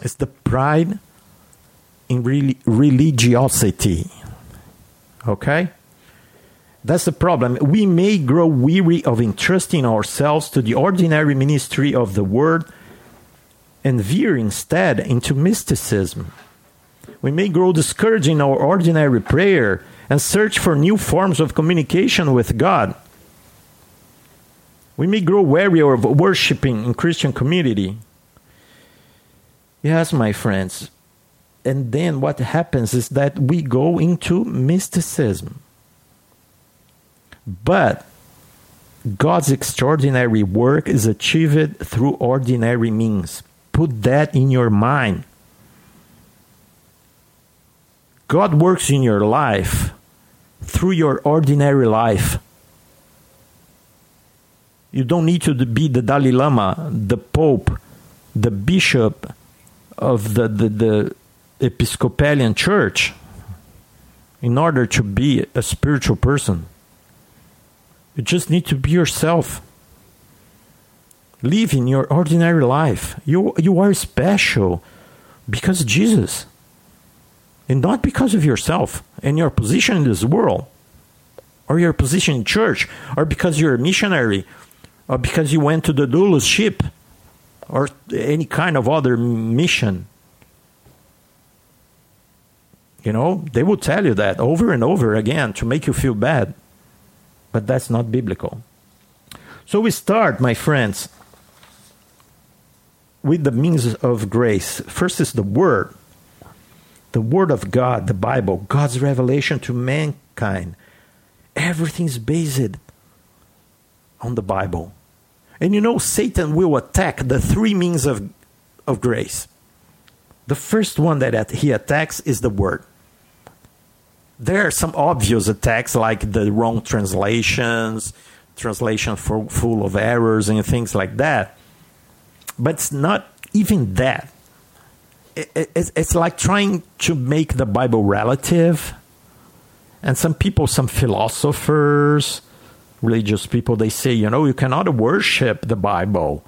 It's the pride in religiosity. Okay? That's the problem. We may grow weary of entrusting ourselves to the ordinary ministry of the word and veer instead into mysticism. We may grow discouraged in our ordinary prayer and search for new forms of communication with God. We may grow weary of worshiping in Christian community. Yes, my friends, and then what happens is that we go into mysticism. But God's extraordinary work is achieved through ordinary means. Put that in your mind. God works in your life through your ordinary life. You don't need to be the Dalai Lama, the Pope, the Bishop of the, the, the Episcopalian Church in order to be a spiritual person. You just need to be yourself. Live in your ordinary life. You, you are special because Jesus and not because of yourself and your position in this world or your position in church or because you're a missionary or because you went to the doulos ship or any kind of other mission. You know they will tell you that over and over again to make you feel bad but that's not biblical. So we start my friends with the means of grace. First is the word the Word of God, the Bible, God's revelation to mankind. Everything's based on the Bible. And you know, Satan will attack the three means of, of grace. The first one that he attacks is the Word. There are some obvious attacks like the wrong translations, translation for, full of errors, and things like that. But it's not even that it's, it's like trying to make the Bible relative. And some people, some philosophers, religious people, they say, you know, you cannot worship the Bible.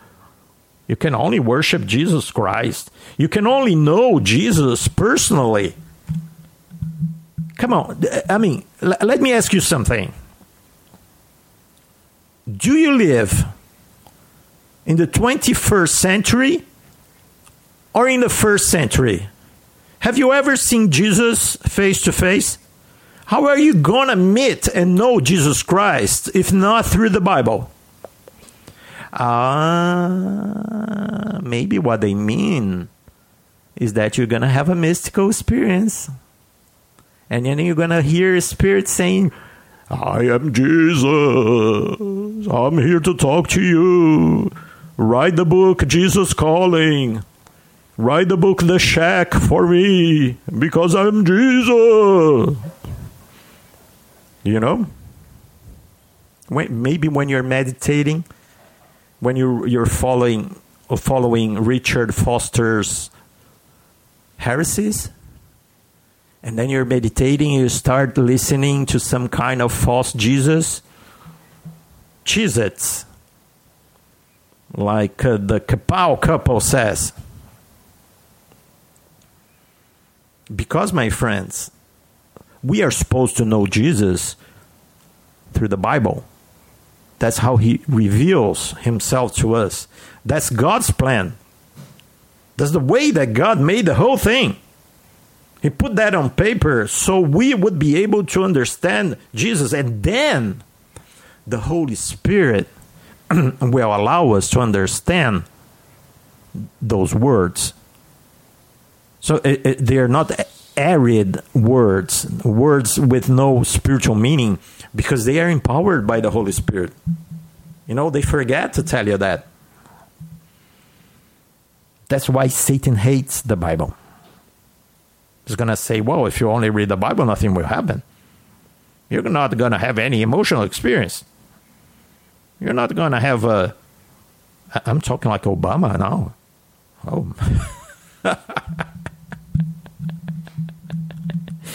You can only worship Jesus Christ. You can only know Jesus personally. Come on. I mean, let me ask you something. Do you live in the 21st century or in the first century? Have you ever seen Jesus face to face? How are you going to meet and know Jesus Christ if not through the Bible? Ah, uh, maybe what they mean is that you're going to have a mystical experience. And then you're going to hear a spirit saying, I am Jesus. I'm here to talk to you. Write the book, Jesus Calling. Write the book The Shack for me because I'm Jesus. You know? When, maybe when you're meditating, when you're, you're following, following Richard Foster's heresies, and then you're meditating, you start listening to some kind of false Jesus. Cheez like uh, the Kapow couple says. Because, my friends, we are supposed to know Jesus through the Bible. That's how he reveals himself to us. That's God's plan. That's the way that God made the whole thing. He put that on paper so we would be able to understand Jesus. And then the Holy Spirit will allow us to understand those words so it, it, they are not arid words, words with no spiritual meaning, because they are empowered by the Holy Spirit. You know, they forget to tell you that. That's why Satan hates the Bible. He's going to say, well, if you only read the Bible, nothing will happen. You're not going to have any emotional experience. You're not going to have a. I'm talking like Obama now. Oh.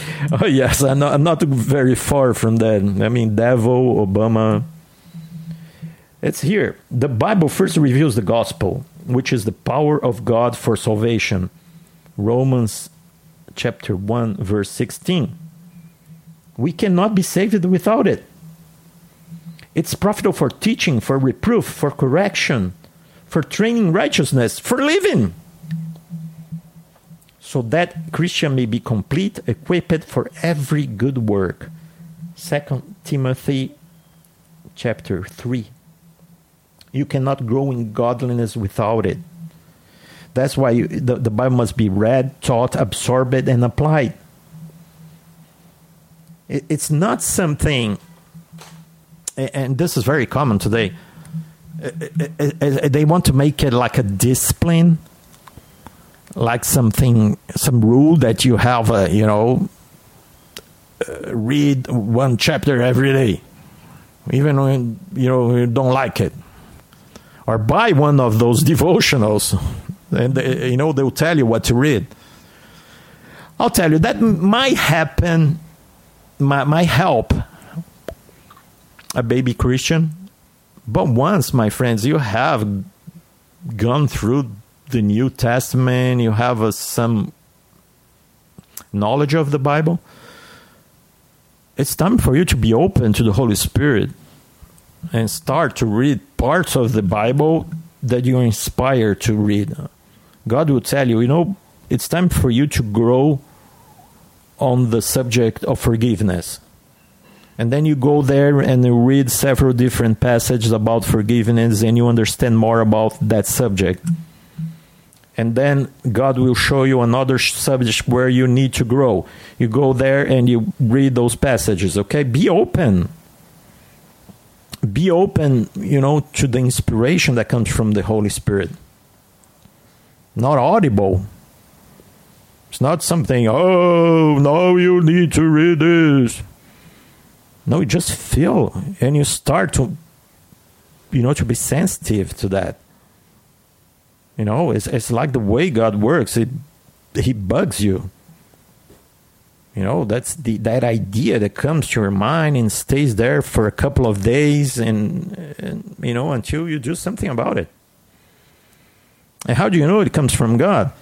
oh yes, I'm not, I'm not very far from that. I mean, devil, Obama. It's here. The Bible first reveals the gospel, which is the power of God for salvation. Romans chapter 1, verse 16. We cannot be saved without it. It's profitable for teaching, for reproof, for correction, for training righteousness, for living so that Christian may be complete, equipped for every good work. 2 Timothy chapter 3. You cannot grow in godliness without it. That's why you, the, the Bible must be read, taught, absorbed, and applied. It, it's not something and this is very common today. They want to make it like a discipline, like something, some rule that you have, uh, you know, uh, read one chapter every day, even when you know you don't like it, or buy one of those devotionals, and they, you know they'll tell you what to read. I'll tell you that might happen, might, might help a baby Christian. But once, my friends, you have gone through the New Testament, you have uh, some knowledge of the Bible, it's time for you to be open to the Holy Spirit and start to read parts of the Bible that you're inspired to read. God will tell you, you know, it's time for you to grow on the subject of forgiveness. And then you go there and you read several different passages about forgiveness and you understand more about that subject. And then God will show you another subject where you need to grow. You go there and you read those passages, okay? Be open. Be open, you know, to the inspiration that comes from the Holy Spirit. Not audible. It's not something, oh, now you need to read this. No, you just feel and you start to, you know, to be sensitive to that. You know, it's, it's like the way God works. It, he bugs you. You know, that's the that idea that comes to your mind and stays there for a couple of days and, and you know, until you do something about it. And how do you know it comes from God?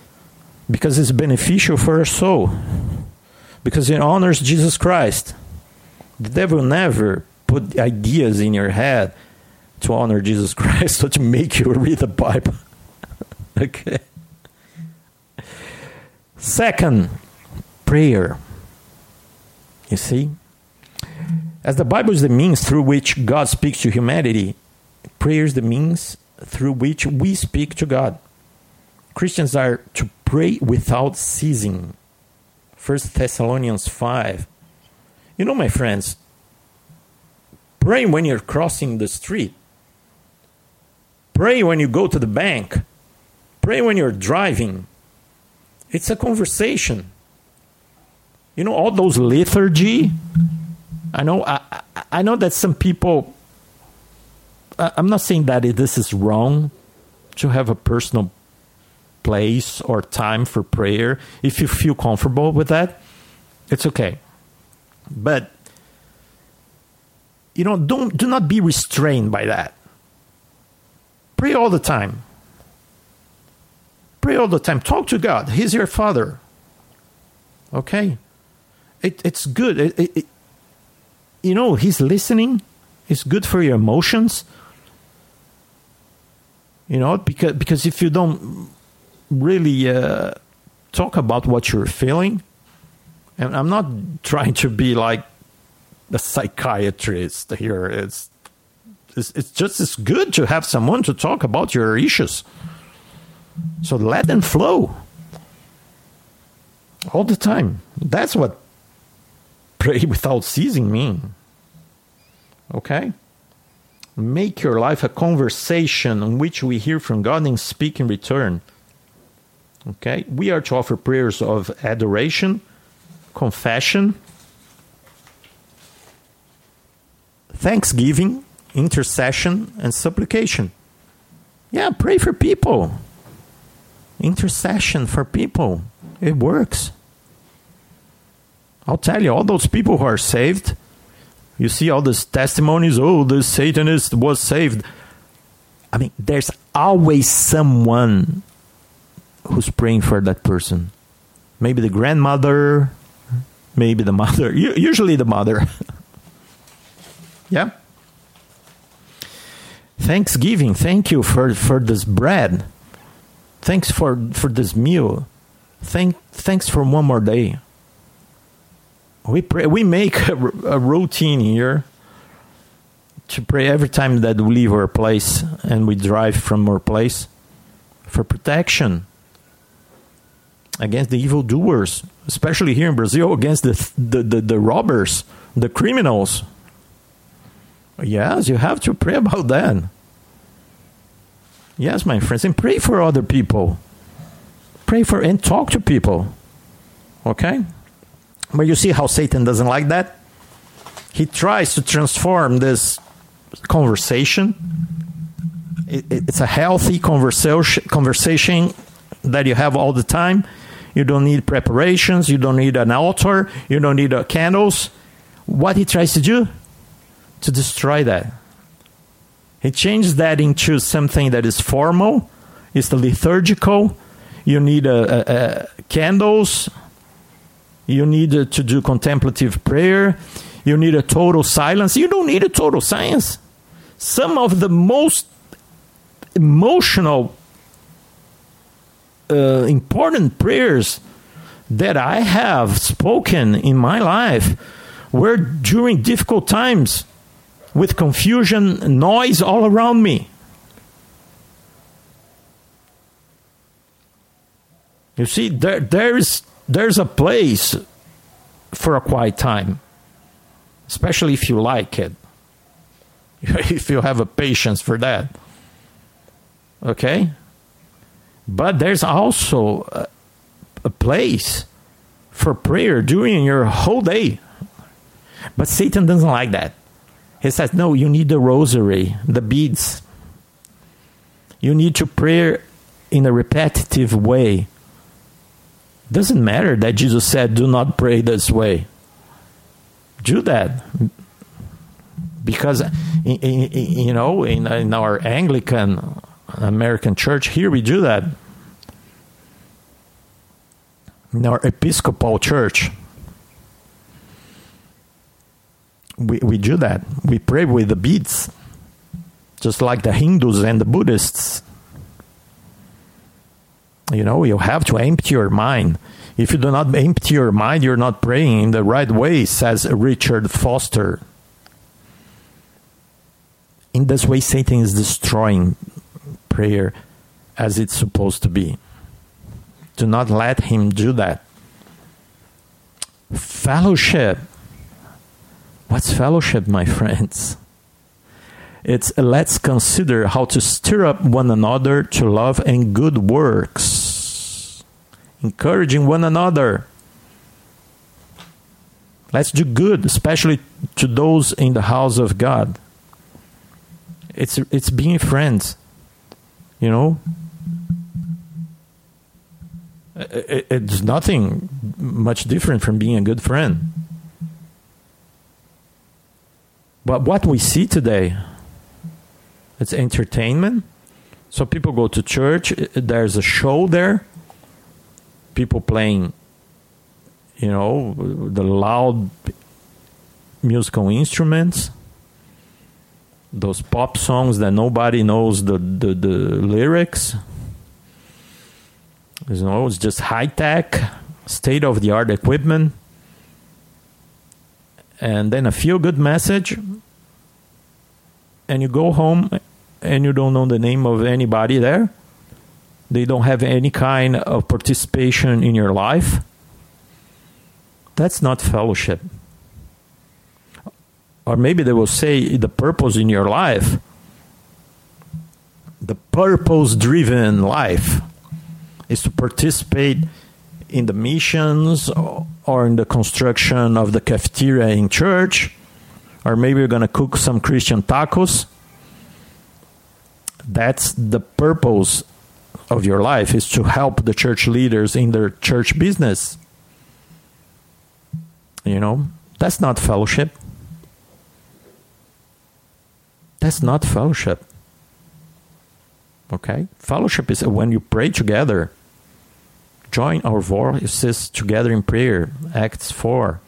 Because it's beneficial for our soul. Because it honors Jesus Christ. The devil never put ideas in your head to honor Jesus Christ or to make you read the Bible. okay. Second, prayer. You see? As the Bible is the means through which God speaks to humanity, prayer is the means through which we speak to God. Christians are to pray without ceasing. 1 Thessalonians 5 you know, my friends, pray when you're crossing the street. Pray when you go to the bank. Pray when you're driving. It's a conversation. You know, all those lethargy. I know. I, I know that some people. I'm not saying that this is wrong to have a personal place or time for prayer. If you feel comfortable with that, it's okay. But you know, don't do not be restrained by that. Pray all the time. Pray all the time. Talk to God. He's your Father. Okay, it, it's good. It, it, you know, He's listening. It's good for your emotions. You know, because because if you don't really uh, talk about what you're feeling, and I'm not trying to be like a psychiatrist here. It's, it's it's just as good to have someone to talk about your issues. So let them flow all the time. That's what pray without ceasing mean. Okay? Make your life a conversation in which we hear from God and speak in return. Okay? We are to offer prayers of adoration confession, thanksgiving, intercession, and supplication. Yeah, pray for people. Intercession for people. It works. I'll tell you, all those people who are saved, you see all these testimonies, oh, the Satanist was saved. I mean, there's always someone who's praying for that person. Maybe the grandmother, maybe the mother, usually the mother. yeah. Thanksgiving, thank you for, for this bread. Thanks for, for this meal. Thank, thanks for one more day. We pray, we make a, a routine here to pray every time that we leave our place and we drive from our place for protection against the evildoers, especially here in Brazil, against the, the, the, the robbers, the criminals. Yes, you have to pray about that. Yes, my friends, and pray for other people. Pray for and talk to people. Okay? But you see how Satan doesn't like that? He tries to transform this conversation. It, it's a healthy conversation, that you have all the time. You don't need preparations. You don't need an altar. You don't need candles. What he tries to do? To destroy that. He changes that into something that is formal, it's the liturgical. You need uh, uh, uh candles. You need to do contemplative prayer. You need a total silence. You don't need a total silence. Some of the most emotional, uh, important prayers that I have spoken in my life were during difficult times with confusion, noise all around me. You see, there, there's, there's a place for a quiet time, especially if you like it, if you have a patience for that. Okay? But there's also a, a place for prayer during your whole day. But Satan doesn't like that. He says, no, you need the rosary, the beads. You need to pray in a repetitive way. Doesn't matter that Jesus said, do not pray this way. Do that. Because, you know, in, in our Anglican American church, here we do that. In our Episcopal church, we, we do that. We pray with the beads, just like the Hindus and the Buddhists. You know, you have to empty your mind. If you do not empty your mind, you're not praying in the right way, says Richard Foster. In this way, Satan is destroying prayer as it's supposed to be. Do not let him do that. Fellowship What's fellowship, my friends? It's let's consider how to stir up one another to love and good works, encouraging one another. Let's do good, especially to those in the house of God. It's it's being friends, you know. It's nothing much different from being a good friend. But what we see today, it's entertainment. So people go to church, there's a show there, people playing, you know, the loud musical instruments, those pop songs that nobody knows the, the, the lyrics. You know, it's just high tech, state of the art equipment and then a feel good message and you go home and you don't know the name of anybody there. They don't have any kind of participation in your life. That's not fellowship. Or maybe they will say the purpose in your life the purpose driven life is to participate in the missions or in the construction of the cafeteria in church, or maybe you're going to cook some Christian tacos. That's the purpose of your life is to help the church leaders in their church business. You know, that's not fellowship. That's not fellowship. Okay? Fellowship is when you pray together join our voices together in prayer. Acts 4.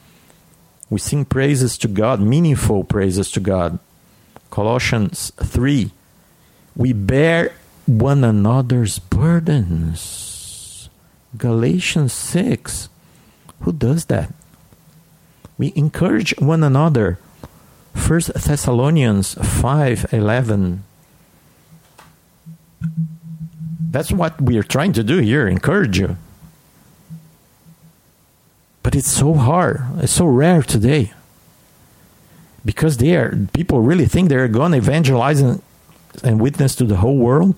We sing praises to God, meaningful praises to God. Colossians 3. We bear one another's burdens. Galatians 6. Who does that? We encourage one another. 1 Thessalonians 5:11 That's what we are trying to do here, encourage you. But it's so hard, it's so rare today. because they are people really think they're going to evangelize and, and witness to the whole world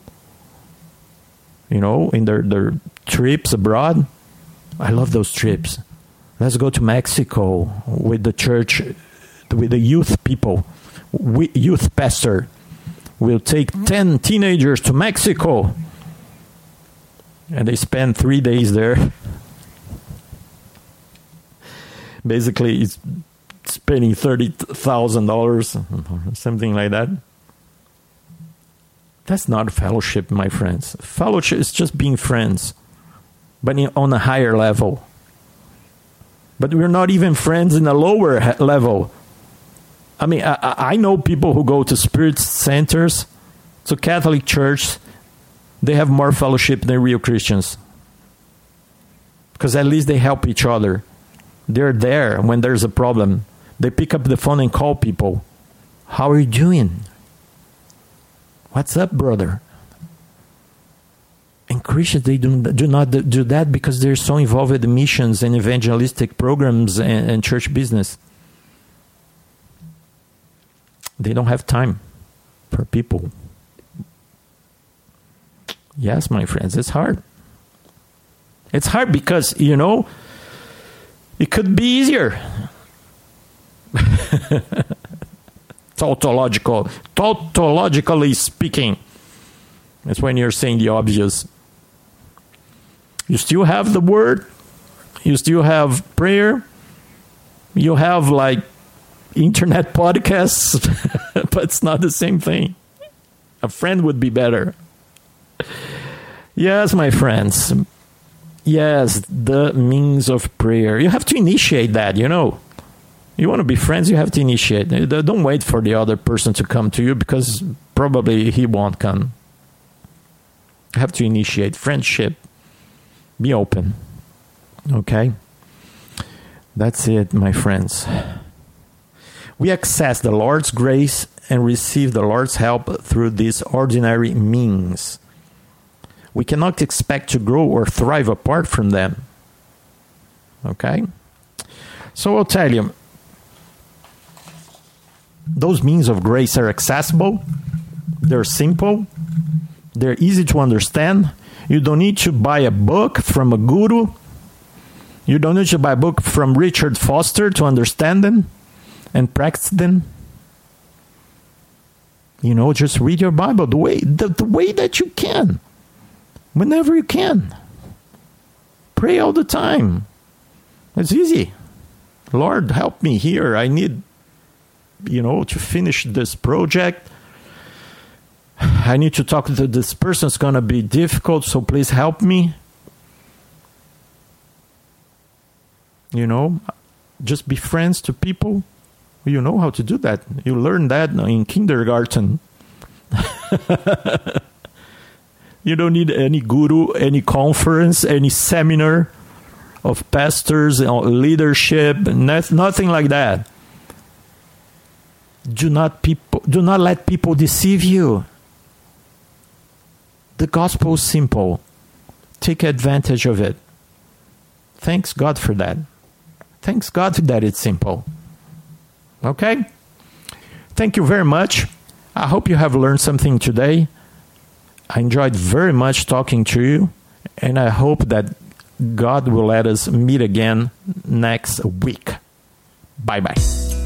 you know in their their trips abroad. I love those trips. Let's go to mexico with the church with the youth people. We, youth pastor will take 10 teenagers to mexico. And they spend three days there basically it's spending thirty thousand dollars, something like that. That's not fellowship, my friends. Fellowship is just being friends, but on a higher level. But we're not even friends in a lower level. I mean, I, I know people who go to spirit centers, to Catholic church, they have more fellowship than real Christians. Because at least they help each other. They're there when there's a problem. They pick up the phone and call people. How are you doing? What's up, brother? And Christians, they do, do not do that because they're so involved in missions and evangelistic programs and, and church business. They don't have time for people. Yes, my friends, it's hard. It's hard because, you know, it could be easier. tautological, tautologically speaking. That's when you're saying the obvious. You still have the word, you still have prayer, you have like internet podcasts, but it's not the same thing. A friend would be better. Yes, my friends. Yes, the means of prayer. You have to initiate that, you know. You want to be friends, you have to initiate. Uh, don't wait for the other person to come to you because probably he won't come. You have to initiate friendship. Be open. Okay? That's it, my friends. We access the Lord's grace and receive the Lord's help through these ordinary means. We cannot expect to grow or thrive apart from them. Okay? So I'll tell you, those means of grace are accessible, they're simple, they're easy to understand. You don't need to buy a book from a guru. You don't need to buy a book from Richard Foster to understand them and practice them. You know, just read your Bible the way the, the way that you can. Whenever you can. Pray all the time. It's easy. Lord, help me here. I need you know, to finish this project. I need to talk to this person. It's going to be difficult, so please help me. You know, just be friends to people. You know how to do that. You learn that in kindergarten. you don't need any guru, any conference, any seminar of pastors, or leadership, nothing like that. Do not people do not let people deceive you. The gospel is simple. Take advantage of it. Thanks god for that. Thanks god that it's simple. Okay? Thank you very much. I hope you have learned something today i enjoyed very much talking to you and i hope that god will let us meet again next week. Bye bye